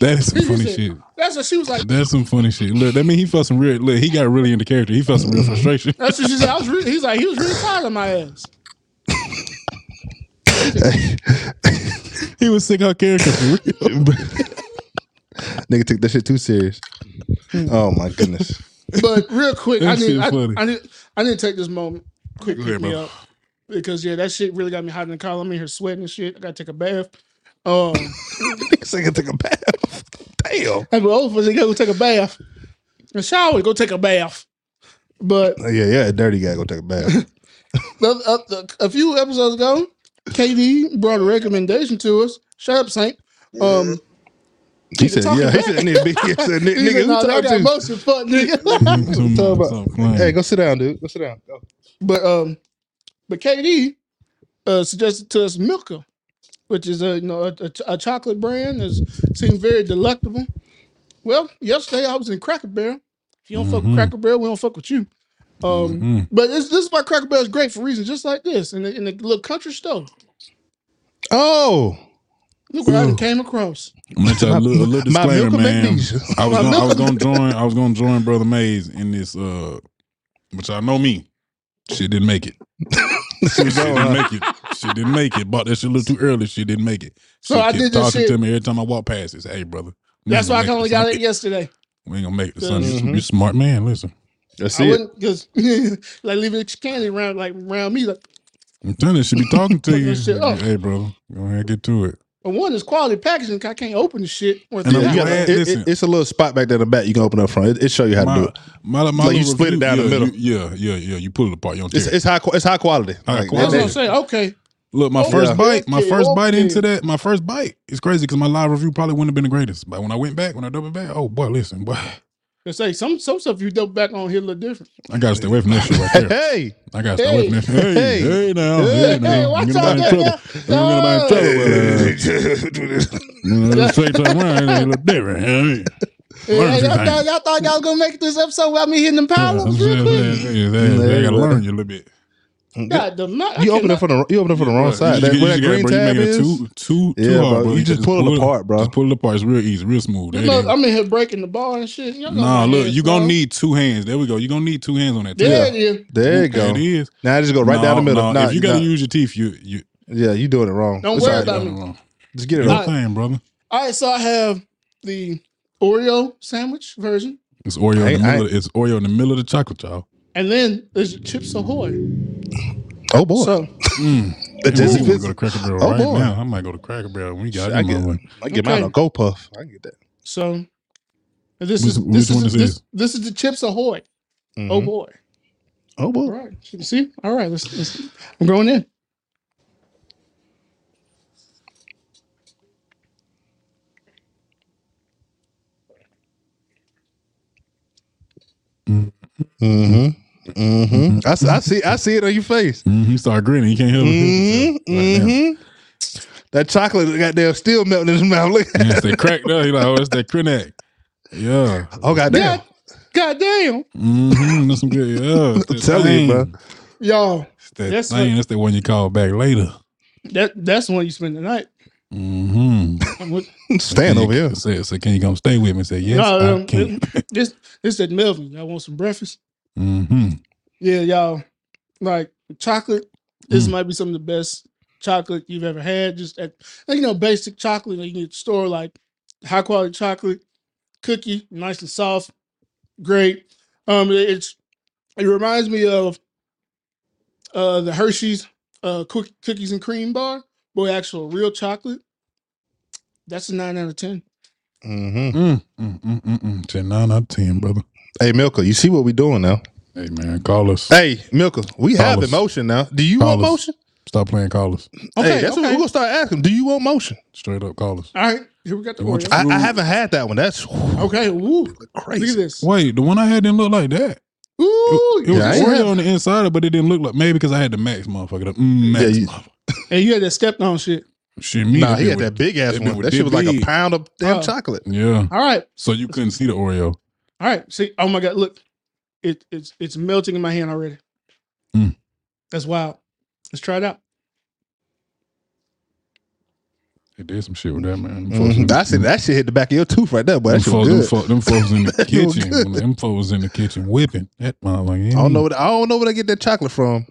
That is some funny said- shit. That's what she was like. That's some funny shit. Look, that mean he felt some real. Look, he got really into character. He felt some real mm-hmm. frustration. That's what she said. I was really, he's like he was really tired of my ass. he was sick of her character for real. Nigga took that shit too serious. Mm-hmm. Oh, my goodness. But real quick, I That need shit I. I need I need to take this moment. Quick, pick ahead, me bro. up because yeah, that shit really got me hot in the collar. I'm in here sweating and shit. I gotta take a bath. Um, Nigga said, "Go take a bath. Damn. have an gotta go take a bath. A shower, go take a bath. But Oh, Yeah, yeah, a dirty guy go take a bath. the, uh, the, a few episodes ago, KD brought a recommendation to us. Shut up, Saint. Um, He said, yeah. He said, nigga, he said, nigga, said, who "Nah, got to? motion, fuck nigga. Talking about- about- stop playing. Hey, go sit down, dude. Go sit down. Go. But um, but KD uh, suggested to us Milka, which is a you know a, a, a chocolate brand that seems very delectable. Well, yesterday I was in Cracker Barrel. If you don't fuck with Mhm. Cracker Barrel, we don't fuck with you. Um, Mhm. but this this is why Cracker Barrel is great for reasons just like this in the, in the little country store. Oh, Look what I Ooh. came across. I'm gonna let y'all a little, a little disclaimer, man. magnesia. I was gonna, I was gonna join. I was gonna join Brother Mays in this. uh But y'all know me. She didn't make it. She didn't make it. She didn't make it. Bought that shit a little too early. She didn't make it. She So I kept did this talking shit- to me every time I walk past. It. Say, hey, brother. That's why I only got it yesterday. We ain't gonna make it. Son, you, Mhm. you smart man. Listen, Let's I it. because like leaving candy around like around me. Like, I'm telling you, she be talking to you. that shit up. Hey, brother, go ahead, get to it. But one is quality packaging. 'cause I can't open the shit. Or And I'm Yeah, you gotta- glad- it- it- listen. it's a little spot back there in the back you can open up front. It, it show you how to do it. my, my Like you little split it review- down the yeah, middle. you- yeah, yeah, yeah. You pull it apart. You don't It's, tear it. it's high. qu- It's high quality. High Like, I was quality. gonna say okay. Look, my Oh, first yeah. bite, my Okay, first bite okay. into that, my first bite is crazy because my live review probably wouldn't have been the greatest. But when I went back, when I doubled back, oh boy, listen, boy, I say some some stuff you double back on here a little different. I gotta stay away from that shit right there. Hey, I gotta stay away from that. Hey, Hey. hey, now, Hey, hey, now, hey, Don't watch out in there, trouble. Don't get nobody in trouble. but, uh, You know, the straight time around, it ain't a little different. Hey. Hey, Learn y'all, thought, y'all thought y'all was gonna make it this episode without me hitting them Yeah, power I'm ups saying, real quick. saying, saying, saying, They gotta learn you a little bit. Mm, God, the ma- you open it for the you open it from the wrong side. you That, just- where you that just green gotta- bro, you tab making it is. Too, too, too Yeah, hard, bro. You just pull it apart, bro. Just pull it apart. It's real easy, real smooth. There it Look. I'm in here breaking the bar and shit. Y'all Nah, look, hands you gonna need two hands. There we go. You gonna need two hands on that. There table. it is. There you go. There it is. Now I just go right down the middle. no, Nah, if you gotta nah. use your teeth, you you. yeah, you doing it wrong. Don't It's worry all right, about me. Just get it Your right. thing, brother. All right, so I have the Oreo sandwich version, It's Oreo. In the middle, it's Oreo in the middle of the chocolate, y'all. And then there's Chips Ahoy. Oh boy, So Mm. the Damn, Jizzy I wanna Fizz- go to Cracker Barrel Oh, right boy. now. I might go to Cracker Barrel when we got I it. get, I get Okay. mine on Go Puff. I get that. so this Which- is which this one is this this, is? this is the Chips Ahoy. Oh Mhm. boy. oh boy. right. See? All right, let's, let's I'm going in. Mm-hmm. Mm-hmm. I, s- I see. I see it on your face. Mm, he started grinning. You can't help Mm-hmm. it. Right. Mm-hmm. That chocolate got goddamn still melting in his mouth. Look. Yeah, it's that crack there. He like, oh, it's that Krenak. Yeah. Oh goddamn. God, God damn. Mm-hmm. That's some good. Yeah. It's that I'm telling you, thing. bro. Y'all, It's that That's thing. what- That's the one you call back later. that that's the one you spend the night. Mm-hmm. I'm with- Stand over here. Say, so can you come stay with me? Say yes, No, I um, can. this this at Melvin. Y'all want some breakfast? Mm-hmm. Yeah, y'all. Like chocolate. This Mm. might be some of the best chocolate you've ever had. Just at like, you know, basic chocolate. Like you can get store like high quality chocolate, cookie, nice and soft, great. Um, it's it reminds me of uh the Hershey's uh cook, cookies and cream bar, boy, actual real chocolate. That's a nine out of ten. Mm-hmm. Mm, mm, mm, mm, mm. Ten nine out of ten, brother. Hey Milka, you see what we doing now? Hey man, call us. Hey Milka, we have us. emotion now. Do you Call want us. motion? Stop playing call us. Okay, hey, that's what okay. we're gonna start asking. Do you want motion? Straight up call us. All right, here we got the We want I, I haven't had that one. That's Okay, ooh, look at crazy. this. Wait, the one I had didn't look like that. Ooh, It was Yeah, I ain't Oreo have- on the inside, but it didn't look like maybe because I had the max motherfucker. The, mm, max Yeah, you- motherfucker. and you had that stepped on shit. Shit, me. Nah, that he had was- that big ass that one. was That shit was like a big. pound of damn Oh. chocolate. Yeah. All right, So you couldn't see the Oreo. All right. See, oh my god, look, it it's it's melting in my hand already. Mm. That's wild. Let's try it out. They did some shit with that man. Them folks in Mhm. the- I said that shit hit the back of your tooth right there, boy. Them That shit was folks, them, good. folks, them folks in the That shit was kitchen. them folks in the kitchen whipping that motherfucker. I don't know. What, I don't know where they get that chocolate from.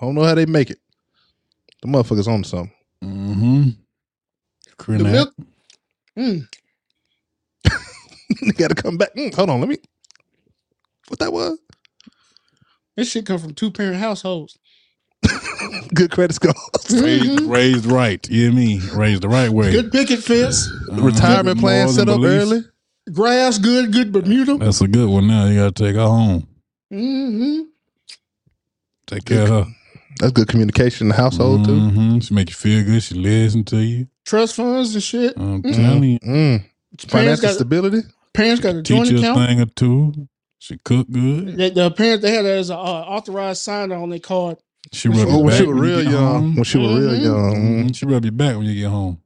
I don't know how they make it. The motherfuckers on to something. Mm-hmm. The milk. Mm, they got to come back. Mm, hold on, let me. What that was? this shit come from two parent households. Good credit score. Raised, Mhm. raised right. You hear me? Raised the right way. Good picket fence, Uh-huh. Retirement plan set and up beliefs. early. grass, good, good Bermuda. That's a good one. Now you gotta take her home. Mm-hmm. Take care of her. That's good communication in the household too. hmm She make you feel good. She listen to you. Trust funds and shit. I'm Mhm. telling you. Mm. Financial got stability. Parents got a joint Teach you a account. thing or two. She cook good. The, the parents they had that as an uh, authorized signer on their card. She rub Oh, your when back she was when you real get young. home. When she was real Mhm. young. Mhm. Mm. She rub your back when you get home.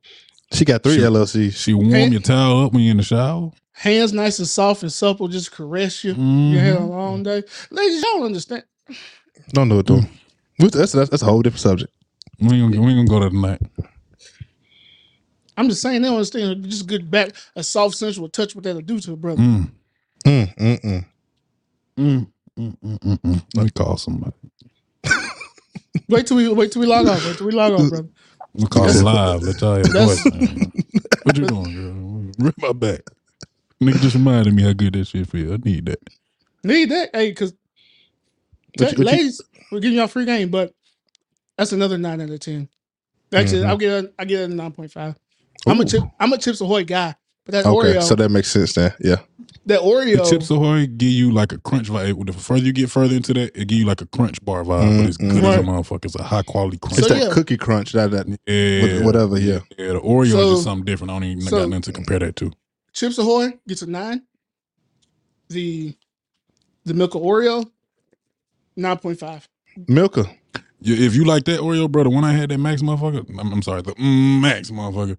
She got three She- LLCs. She warm Hey. your towel up when you're in the shower. Hands nice and soft and supple, just caress you. You had a long day. Ladies, y'all understand. Don't do it though. That's, that's, that's a whole different subject. We ain't gonna, we ain't gonna go there tonight. I'm just saying they don't understand just good back a soft sensual touch what that'll do to a brother. Mm, Mm, mm, mm. mm, mm, mm, mm, mm. Let me call somebody. Wait till we wait till we log off. Wait till we log off, brother. Me call That's- live. Let y'all hear the That's- voice. man. What you doing, girl? Rip my back. Nigga just reminded me how good that shit feel. I need that. Need that, hey, because What you- what you- ladies, we're giving y'all free game, but that's another nine out of ten. Actually, Mhm. I'll get a, I get a nine point five. I'm a chip. I'm a Chips Ahoy guy, but that Okay, Oreo, so that makes sense then. Yeah. that Oreo, The Oreo, Chips Ahoy give you like a crunch vibe. The further you get further into that, it give you like a crunch bar vibe, but it's good as a mm-hmm. Right. motherfucker. It's a high quality crunch. It's So, that yeah. cookie crunch, that that yeah, whatever, yeah. Yeah, the Oreo So- is just something different. I don't even so- got nothing to compare that to. Chips Ahoy gets a nine. The the Milka Oreo, nine point five. Milka. Yeah, if you like that Oreo, brother, when I had that Max motherfucker, I'm, I'm sorry, the mm, Max motherfucker,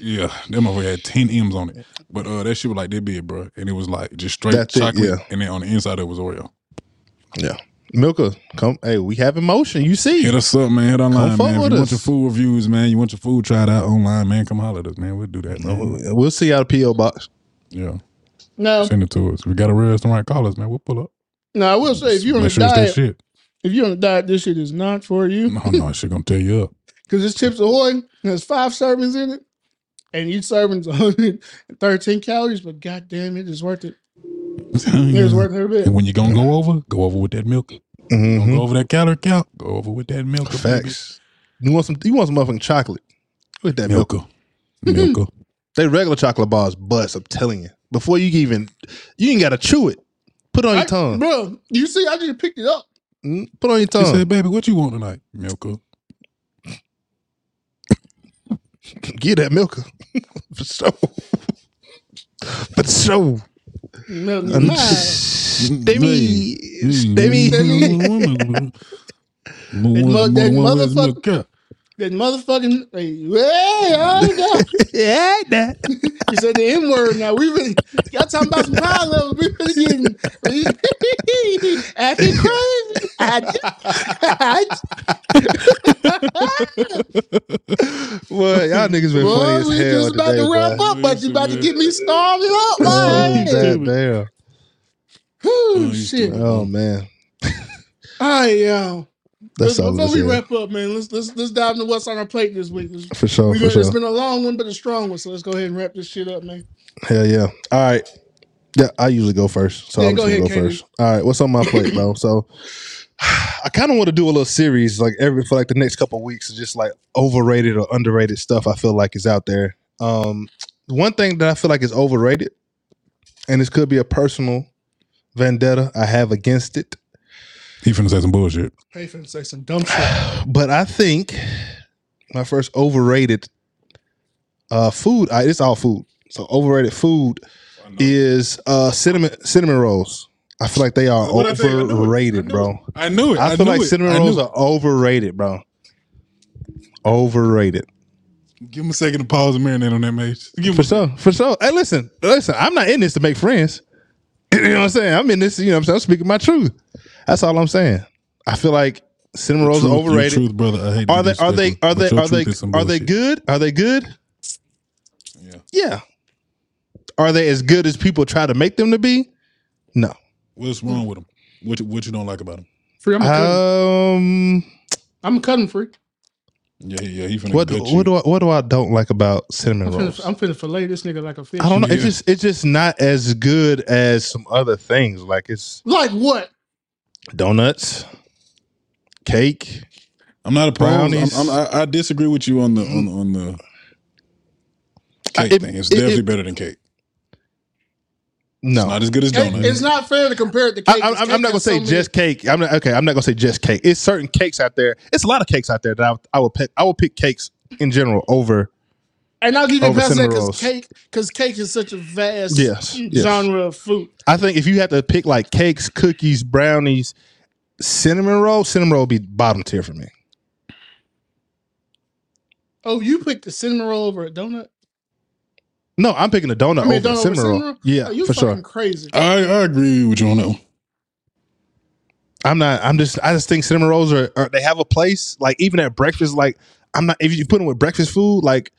yeah, that motherfucker had 10 M's on it. But uh, that shit was like that big, bro. And it was like just straight That thick, chocolate. yeah. And then on the inside, it was Oreo. Yeah. Milka. Come hey, we have emotion. You see. Hit us up, man. Hit online, fuck man. If with you want us. your food reviews, man, you want your food tried out online, man, come holler at us, man. We'll do that, man. We'll see you out of PO box. Yeah, No, send it to us. We got a real restaurant, call us, man. We'll pull up. no, I will say if you're on a Make sure it's that diet, shit. If you're on a diet, this shit is not for you. No, no, shit gonna tear you up. Because this Chips Ahoy has five servings in it, and each serving's 113 calories. But goddamn, it is worth it. It is worth every bit. And when you're gonna go over, go over with that milk. Mhm. Don't go over that calorie count. Go over with that milk. Facts. You want some? You want some motherfucking chocolate with that milk? Milka. Milka. They regular chocolate bars bust. I'm telling you. Before you even, you ain't got to chew it. Put it on your tongue. bro. You see, I just picked it up. Mm, Put on your She tongue. said, baby, what you want tonight? Milka. Get that Milka for sure. For sure. Melt in your Um, mind. Stemmy. Stemmy. Stemmy. mo- that motherfucker- That motherfucking hey, hey, oh, God. Yeah, that. you said the N word. Now we really y'all talking about some power levels. We really getting we, acting crazy. I, Well, y'all niggas been Boy, funny as we hell just about today, to wrap boy. up, but you about to mm-hmm. get me started up. Oh, that damn. Whew, you shit. Oh man, All right, yo. That's Let's-. Before we wrap up, man, let's let's let's dive into what's on our plate this week. For sure, we for sure. it's been a long one, but a strong one. So let's go ahead and wrap this shit up, man. Hell yeah. All right. Yeah, I usually go first. So Yeah, I'm go ahead, go KD. first. All right, what's on my plate, bro? So I kind of want to do a little series like every for like the next couple of weeks, just like overrated or underrated stuff I feel like is out there. Um one thing that I feel like is overrated, and this could be a personal vendetta I have against it, He finna say some bullshit. Hey, finna say some dumb shit. but I think my first overrated uh food, I, it's all food. So overrated food is uh cinnamon cinnamon rolls. I feel like they are What'd I? I. I overrated, bro. I knew it. I, feel knew like it. cinnamon rolls it. are overrated, bro. Overrated. Give him a second to pause and marinate on that, mate. Give him For a sure. For sure. Hey, listen, listen, I'm not in this to make friends. You know what I'm saying? I'm in this, you know what I'm saying? I'm speaking my truth. That's all I'm saying. I feel like cinnamon rolls Truth, are overrated. Truth, brother. I hate Are they are they are they are they truth is some are they good? Are they good? Yeah. Yeah. Are they as good as people try to make them to be? No. What's wrong with them? What you, what you don't like about them? Free, I'm a. Um I'm a cutting free. Yeah, yeah, he finna what what you. do I what do I don't like about cinnamon I'm rolls? finna, I'm finna fillet this nigga like a fish. I don't know. It's just it's just not as good as some other things. Like it's Like what? Donuts, cake. I'm not opposed. Brownies. I'm, I'm, I, I disagree with you on the on, on the cake it- thing. It's it- definitely it- better than cake. No, It's not as good as It- donuts. it's not fair to compare it to cake. I'm, 'cause I'm cake not gonna has say so many- just cake. I'm not okay. I'm not gonna say just cake. It's certain cakes out there. It's a lot of cakes out there that I, I would pick. I would pick cakes in general over. And I'll give you over past that cinnamon because rolls. cake, because cake is such a vast Yes, yes. genre of food. I think if you had to pick like cakes, cookies, brownies, cinnamon roll, cinnamon roll would be bottom tier for me. Oh, you picked the cinnamon roll over a donut? No, I'm picking a donut I mean, over donut a over cinnamon roll. cinnamon roll? Yeah, Oh, you for fucking sure. crazy. I, I agree with you on that one. I'm not. I'm just. I just think cinnamon rolls are, are. They have a place. Like even at breakfast. Like I'm not. If you put them with breakfast food, like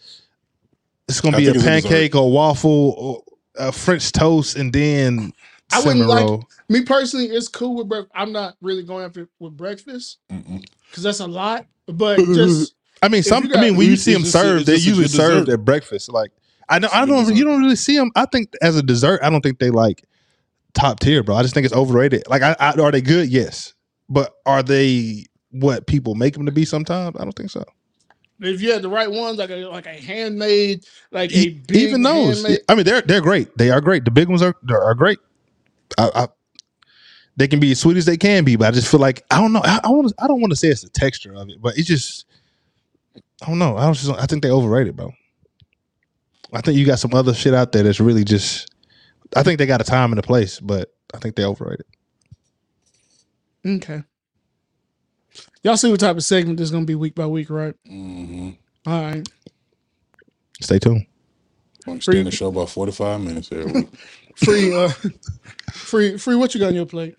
it's gonna I be a think a pancake or waffle or a French toast and then I wouldn't like- roll. Me personally, it's cool with breakfast. I'm not really going after with breakfast Mm-mm. because that's a lot. But just I mean, If some. you I mean, when you it's see them just a- served, it's they're just a usually good served dessert. at breakfast. Like I don't, It's a I good don't, dessert. you don't really see them. I think as a dessert, I don't think they like top tier, bro. I just think it's overrated. Like, I, I, are they good? Yes, but are they what people make them to be? Sometimes I don't think so. If you had the right ones, like a like a handmade, like a big Even those, handmade, I mean, they're they're great. They are great. The big ones are are great. I, I, they can be as sweet as they can be, but I just feel like I don't know. I, I want. I don't want to say it's the texture of it, but it's just. I don't know. I don't. Just, I think they overrated, bro. I think you got some other shit out there that's really just. I think they got a time and a place, but I think they overrated. Okay. Y'all see what type of segment this is gonna be week by week, right? Mm-hmm. All right. Stay tuned. Extend the show about 45 minutes every week. Free uh free free what you got on your plate?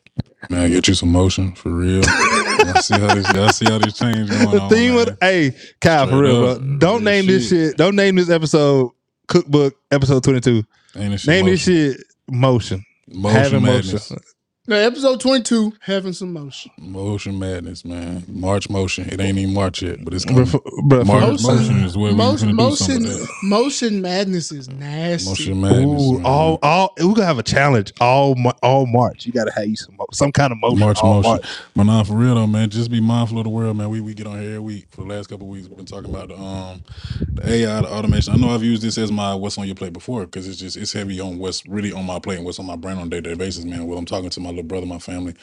Man, get you some motion for real. I see how this. I see how this change going The on. theme man. of hey Kyle for Straight real, up. bro. Don't Real name this shit. shit. Don't name this episode cookbook episode twenty two. Ain't this Name motion. this shit motion. Motion Having madness. motion. Now episode twenty two, having some motion. Motion madness, man. March motion. It ain't even March yet, but it's coming. for- bro, March Motion- motion, is where we're Motion gonna do something. motion with that. motion madness is nasty. Motion madness. Ooh, man. all, all, we're gonna have a challenge all, all March. You gotta have you some, some kind of motion. March all motion. March. But nah, for real though, man. Just be mindful of the world, man. We we get on here every week for the last couple of weeks. We've been talking about the um the AI, the automation. I know I've used this as my what's on your plate before because it's just it's heavy on what's really on my plate and what's on my brain on a day to day basis, man. Well, I'm talking to my brother, my family.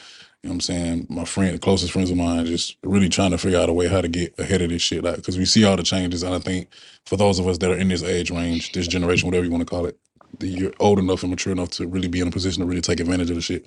You know what I'm saying? My friend, the closest friends of mine, just really trying to figure out a way how to get ahead of this shit. Like, because we see all the changes, and I think for those of us that are in this age range, this generation, whatever you want to call it, you're old enough and mature enough to really be in a position to really take advantage of the shit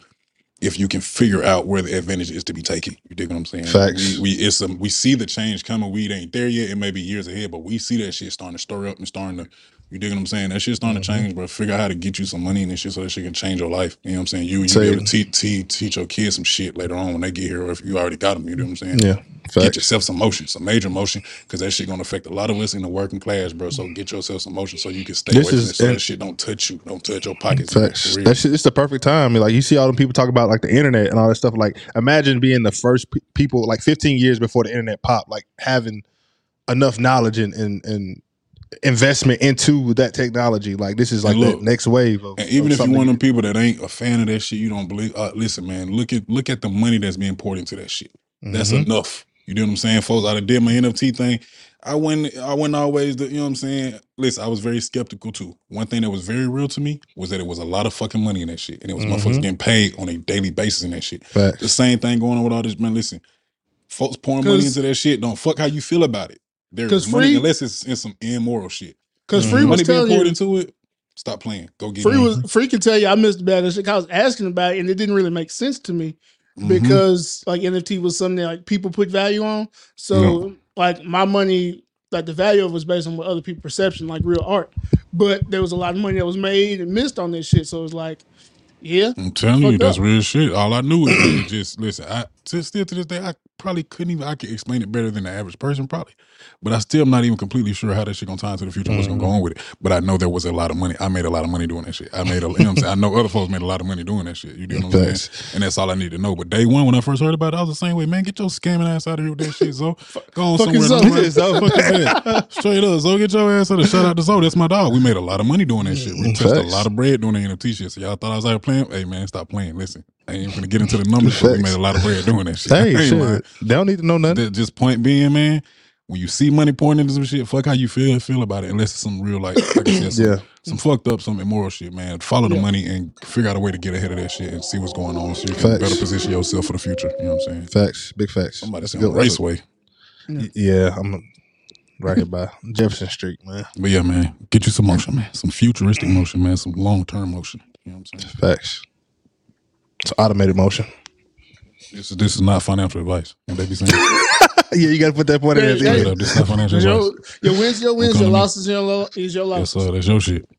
if you can figure out where the advantage is to be taken. You dig what I'm saying? Facts. We, we it's we see the change coming. We ain't there yet. It may be years ahead, but we see that shit starting to stir up and starting to. You dig what I'm saying? That shit's starting Mm-hmm. to change, bro. Figure out how to get you some money and this shit so that shit can change your life. You know what I'm saying? You you be able to teach, teach teach your kids some shit later on when they get here, or if you already got them. You know what I'm saying? Yeah, Get yourself some motion, some major motion, because that shit gonna affect a lot of us in the working class, bro. So get yourself some motion so you can stay This away from is- it, so that shit don't touch you, don't touch your pockets. Facts. That shit, it's the perfect time. Like you see all them people talk about like the internet and all that stuff. Like imagine being the first pe- people like 15 years before the internet popped, like having enough knowledge and and, and investment into that technology. Like this is like And the next wave. Of, And even of if you're one of them people that ain't a fan of that shit, you don't believe. Uh, listen, man, look at look at the money that's being poured into that shit. That's Mhm. enough. You know what I'm saying, folks? I done did my NFT thing. I went. I went always. The, you know what I'm saying. Listen, I was very skeptical too. One thing that was very real to me was that it was a lot of fucking money in that shit, and it was motherfuckers Mhm. getting paid on a daily basis in that shit. Facts. The same thing going on with all this, man. Listen, folks pouring money 'Cause- into that shit. Don't fuck how you feel about it. There's money free- unless it's in some immoral shit. Because Mhm. Free was Money being telling poured you, into it. Stop playing. Go get Free was Free can tell you I missed the bad shit. I was asking about it and it didn't really make sense to me Mhm. because like NFT was something that like people put value on. So like my money, like the value of it was based on what other people perception, like real art. But there was a lot of money that was made and missed on this shit. So it's like, yeah, I'm telling you, fucked that's real shit. All I knew is just listen. I to, still to this day, I probably couldn't even. I could explain it better than the average person, probably. But I still am not even completely sure how that shit gonna tie into the future and what's gonna go mm-hmm. on with it. But I know there was a lot of money. I made a lot of money doing that shit. I made a, you know what I'm saying. I know other folks made a lot of money doing that shit. You know what I'm saying? And that's all I need to know. But day one, when I first heard about it, I was the same way. Man, get your scamming ass out of here with that shit, Zo. Go on Fucking somewhere. Zo. else, Fuck? Straight up, Zo. Get your ass out of here. Shout out to Zo. That's my dog. We made a lot of money doing that shit. We mm-hmm. touched a lot of bread doing the NFT shit. So y'all thought I was out playing? Hey man, stop playing. Listen, I ain't gonna get into the numbers, but we made a lot of bread doing that shit. Hey, shit. They don't need to know nothing. Just point being, man, when you see money pouring into some shit, fuck how you feel and feel about it. Unless it's some real like, like I said, some, Yeah. some fucked up, some immoral shit, man. Follow the Yeah. money and figure out a way to get ahead of that shit and see what's going on, so you can Facts. better position yourself for the future. You know what I'm saying? Facts. Big facts. Somebody That's a said on good- that's a- Raceway, Yeah, I'm right here by Jefferson Street, man. but yeah, man, get you some motion, man, some futuristic motion, man, some long term motion. You know what I'm saying? Facts. It's automated motion. This is this is not financial advice. And they be saying, yeah, you got to put that point in there. yeah. straight up, this is not financial advice. your, your wins, your wins, your come to me. losses, your lo- is your Yes, sir. That's your shit.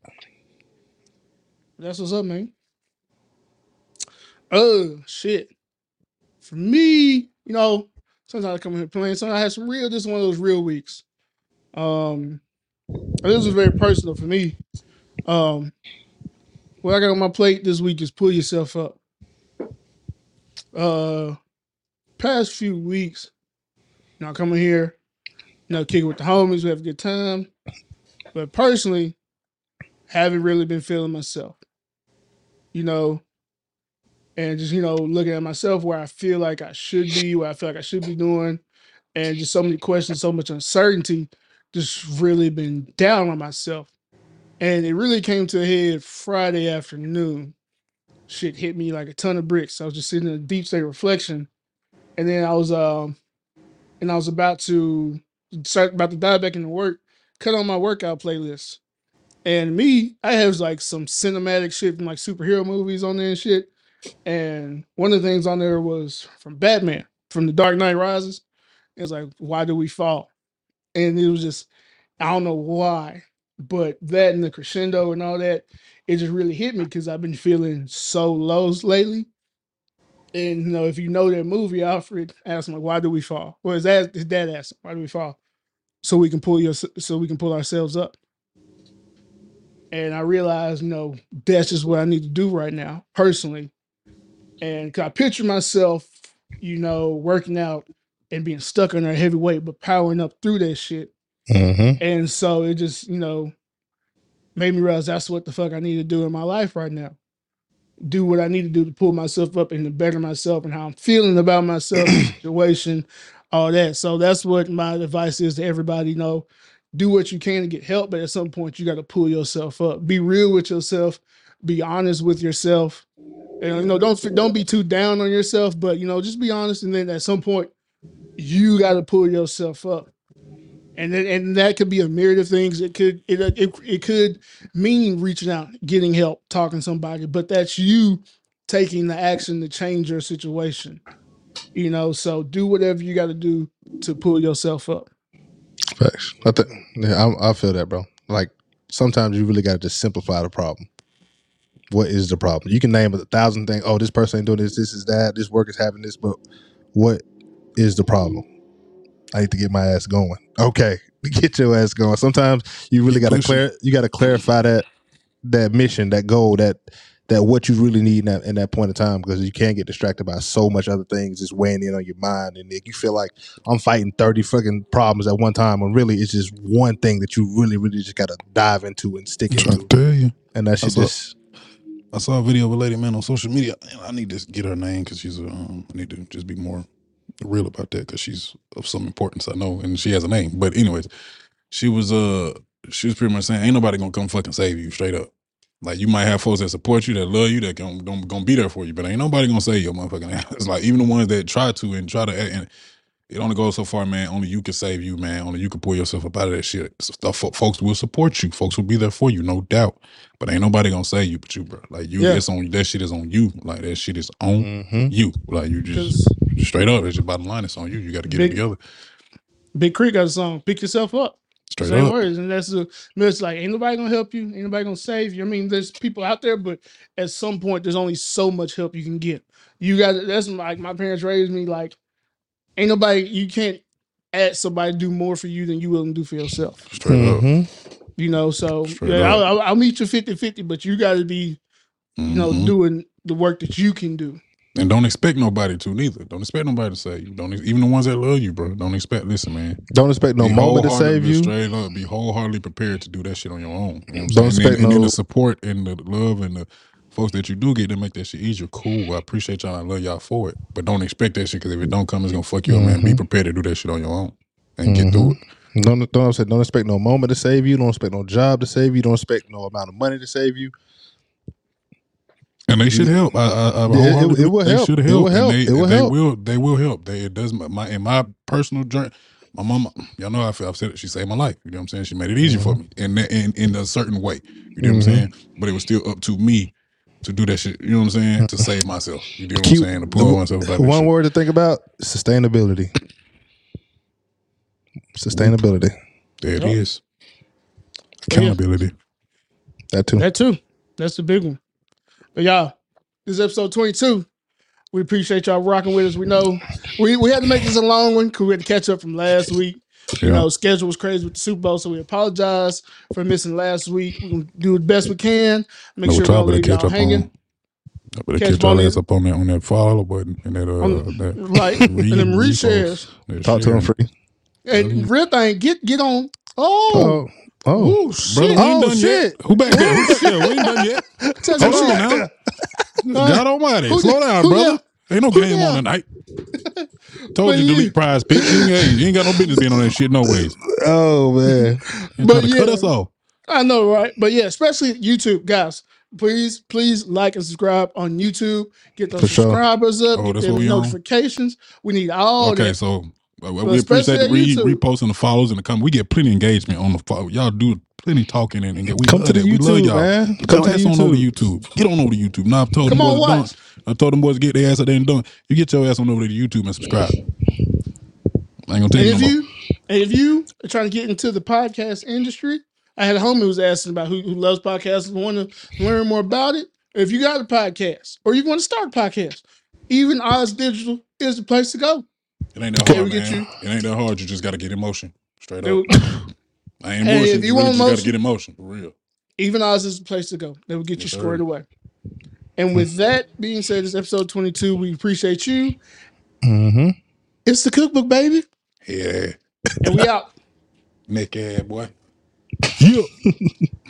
That's what's up, man. Oh shit. For me, you know, sometimes I come here playing. Sometimes I had some real. This is one of those real weeks. Um, this was very personal for me. Um, what I got on my plate this week is pull yourself up. Uh, past few weeks, you know, in here, you know, kick it with the homies, we have a good time. But personally, haven't really been feeling myself. You know, and just you know looking at myself where I feel like I should be, where I feel like I should be doing, and just so many questions, so much uncertainty, just really been down on myself. And it really came to a head Friday afternoon. Shit hit me like a ton of bricks. I was just sitting in a deep state of reflection, and then I was um, and I was about to start about to dive back into work, cut on my workout playlist. And me, I have like some cinematic shit from like superhero movies on there and shit. And one of the things on there was from Batman, from The Dark Knight Rises. It was like, why do we fall? And it was just, I don't know why, but that and the crescendo and all that, it just really hit me because I've been feeling so low lately. And you know, if you know that movie, Alfred asked him "Why do we fall?" Well, his dad, his dad asked him, "Why do we fall?" So we can pull your, so we can pull ourselves up. And I realized, you know, that's just what I need to do right now, personally. And I picture myself, you know, working out and being stuck under a heavy weight, but powering up through that shit. Mm-hmm. And so it just, you know, made me realize that's what the fuck I need to do in my life right now. Do what I need to do to pull myself up and to better myself and how I'm feeling about myself, situation, all that. So that's what my advice is to everybody. You know, do what you can to get help, but at some point you got to pull yourself up. Be real with yourself. Be honest with yourself. And you know, don't don't be too down on yourself, but you know, just be honest. And then at some point, you got to pull yourself up and and that could be a myriad of things. It could it, uh, it it could mean reaching out, getting help, talking to somebody, but that's you taking the action to change your situation. You know, so do whatever you got to do to pull yourself up. Facts. I think yeah, I, I feel that, bro. Like sometimes you really got to just simplify the problem. What is the problem? You can name a thousand things. Oh, this person ain't doing this. This is that. This work is having this. But what is the problem? I need to get my ass going. Okay, get your ass going. Sometimes you really got to clear. You got to clarify that that mission, that goal, that that what you really need in that in that point of time because you can't get distracted by so much other things just weighing in on your mind and if you feel like I'm fighting 30 fucking problems at one time when really it's just one thing that you really really just gotta dive into and stick into to tell you. and That's just I saw a video of a lady, man, on social media. Man, I need to get her name because she's. a, Um, I need to just be more real about that because she's of some importance. I know, and she has a name. But anyways, she was uh she was pretty much saying, "Ain't nobody gonna come fucking save you straight up." Like you might have folks that support you, that love you, that gonna, gonna, gonna be there for you, but ain't nobody gonna save your motherfucking ass. Like even the ones that try to and try to, and it only goes so far, man. Only you can save you, man. Only you can pull yourself up out of that shit. Stuff, folks will support you. Folks will be there for you, no doubt. But ain't nobody gonna save you, but you, bro. Like you, Yeah. it's on that shit is on you. Like that shit is on Mhm. you. Like you just straight up. It's your bottom line. It's on you. You got to get Big- it together. Big Creek got a song, "Pick Yourself Up." Straight Same up. words, and that's the. It's like ain't nobody gonna help you. Ain't nobody gonna save you. I mean, there's people out there, but at some point, there's only so much help you can get. You got. That's like my parents raised me. Like, ain't nobody. You can't ask somebody to do more for you than you willing to do for yourself. Straight up. Mhm. You know, so yeah. I'll, I'll, I'll meet you 50-50, but you got to be, you know, Mhm. doing the work that you can do. And don't expect nobody to neither. Don't expect nobody to save you. Don't even the ones that love you, bro. Don't expect. Listen, man. don't expect no Be moment to save you Straight up, be wholeheartedly prepared to do that shit on your own. You know Don't saying? And, expect then, and then no- the support and the love and the folks that you do get to make that shit easier. Cool. I appreciate y'all. I love y'all for it. But don't expect that shit because if it don't come, it's gonna fuck you up, man. Be Mhm. prepared to do that shit on your own and get through it. don't don't say don't expect no moment to save you don't expect no job to save you don't expect no amount of money to save you And they should help. I, I, I Yeah, it- it will they help. should It help. will help. They, It will they help. will. They will help. They it does my in my personal journey. My mama, y'all know I've, I've said it. She saved my life. You know what I'm saying? She made it easy for me in in in a certain way. You know what I'm Mhm. saying? But it was still up to me to do that shit. You know what I'm saying? To mm-hmm. save myself. You know what I'm saying? To pull myself about that one word to think about sustainability sustainability There it Yep. is. But yeah. Accountability. that too That too. That's the big one. But y'all, this is episode 22. We appreciate y'all rocking with us. We know we, we had to make this a long one because we had to catch up from last week. You Yeah. know, schedule was crazy with the Super Bowl, so we apologize for missing last week. We're gonna do the best we can. Make No, sure we y'all don't leave catch y'all up hanging. on. I better Catch catch y'all Bonnie- ass up on that on that follow button and that uh On- that Right. and then re- reshares. Talk to him free. And real thing, get get on. Oh, Oh, oh. Ooh, shit. Brother, we ain't Oh, done shit. yet. Who back there? Who, yeah, we ain't done yet. Tell some Hold on shit. now. God almighty. Who Slow down, Who brother. Ain't no game there? on tonight. But Told you you- delete PrizePicks. You ain't, you ain't got no business being on that shit no ways. Oh man. But to cut yeah. us off. I know, right? But yeah, especially YouTube, guys. Please, please like and subscribe on YouTube. Get those For sure. subscribers up. Oh, get what we on? notifications. We need all okay, that. so uh, But we appreciate the re- reposting the follows and the comments. We get plenty of engagement on the follow. Y'all do plenty talking and, and get, we Come to the that. We love YouTube, y'all. man. Get Come your to the ass on over to YouTube. YouTube. Get on over to YouTube. Now I've told Come them on, to watch. don't. I told them boys to get their ass out there and don't. You get your ass on over there to YouTube and subscribe. I ain't gonna And take if no more. you and if you are trying to get into the podcast industry, I had a homie who was asking about who, who loves podcasts and want to learn more about it. If you got a podcast or you want to start a podcast, Even Odds Digital is the place to go. It ain't that hard, we get man. It ain't that hard. You just got to get emotion. Straight up. I ain't Hey, bullshit. if you You really want just got to emotion- get emotion. For real. Even Odds is the place to go. They will get Yes, you sir. squared away. And with that being said, it's episode 22. We appreciate you. Mm-hmm. It's the cookbook, baby. Yeah. And we out. Ass boy. Yeah.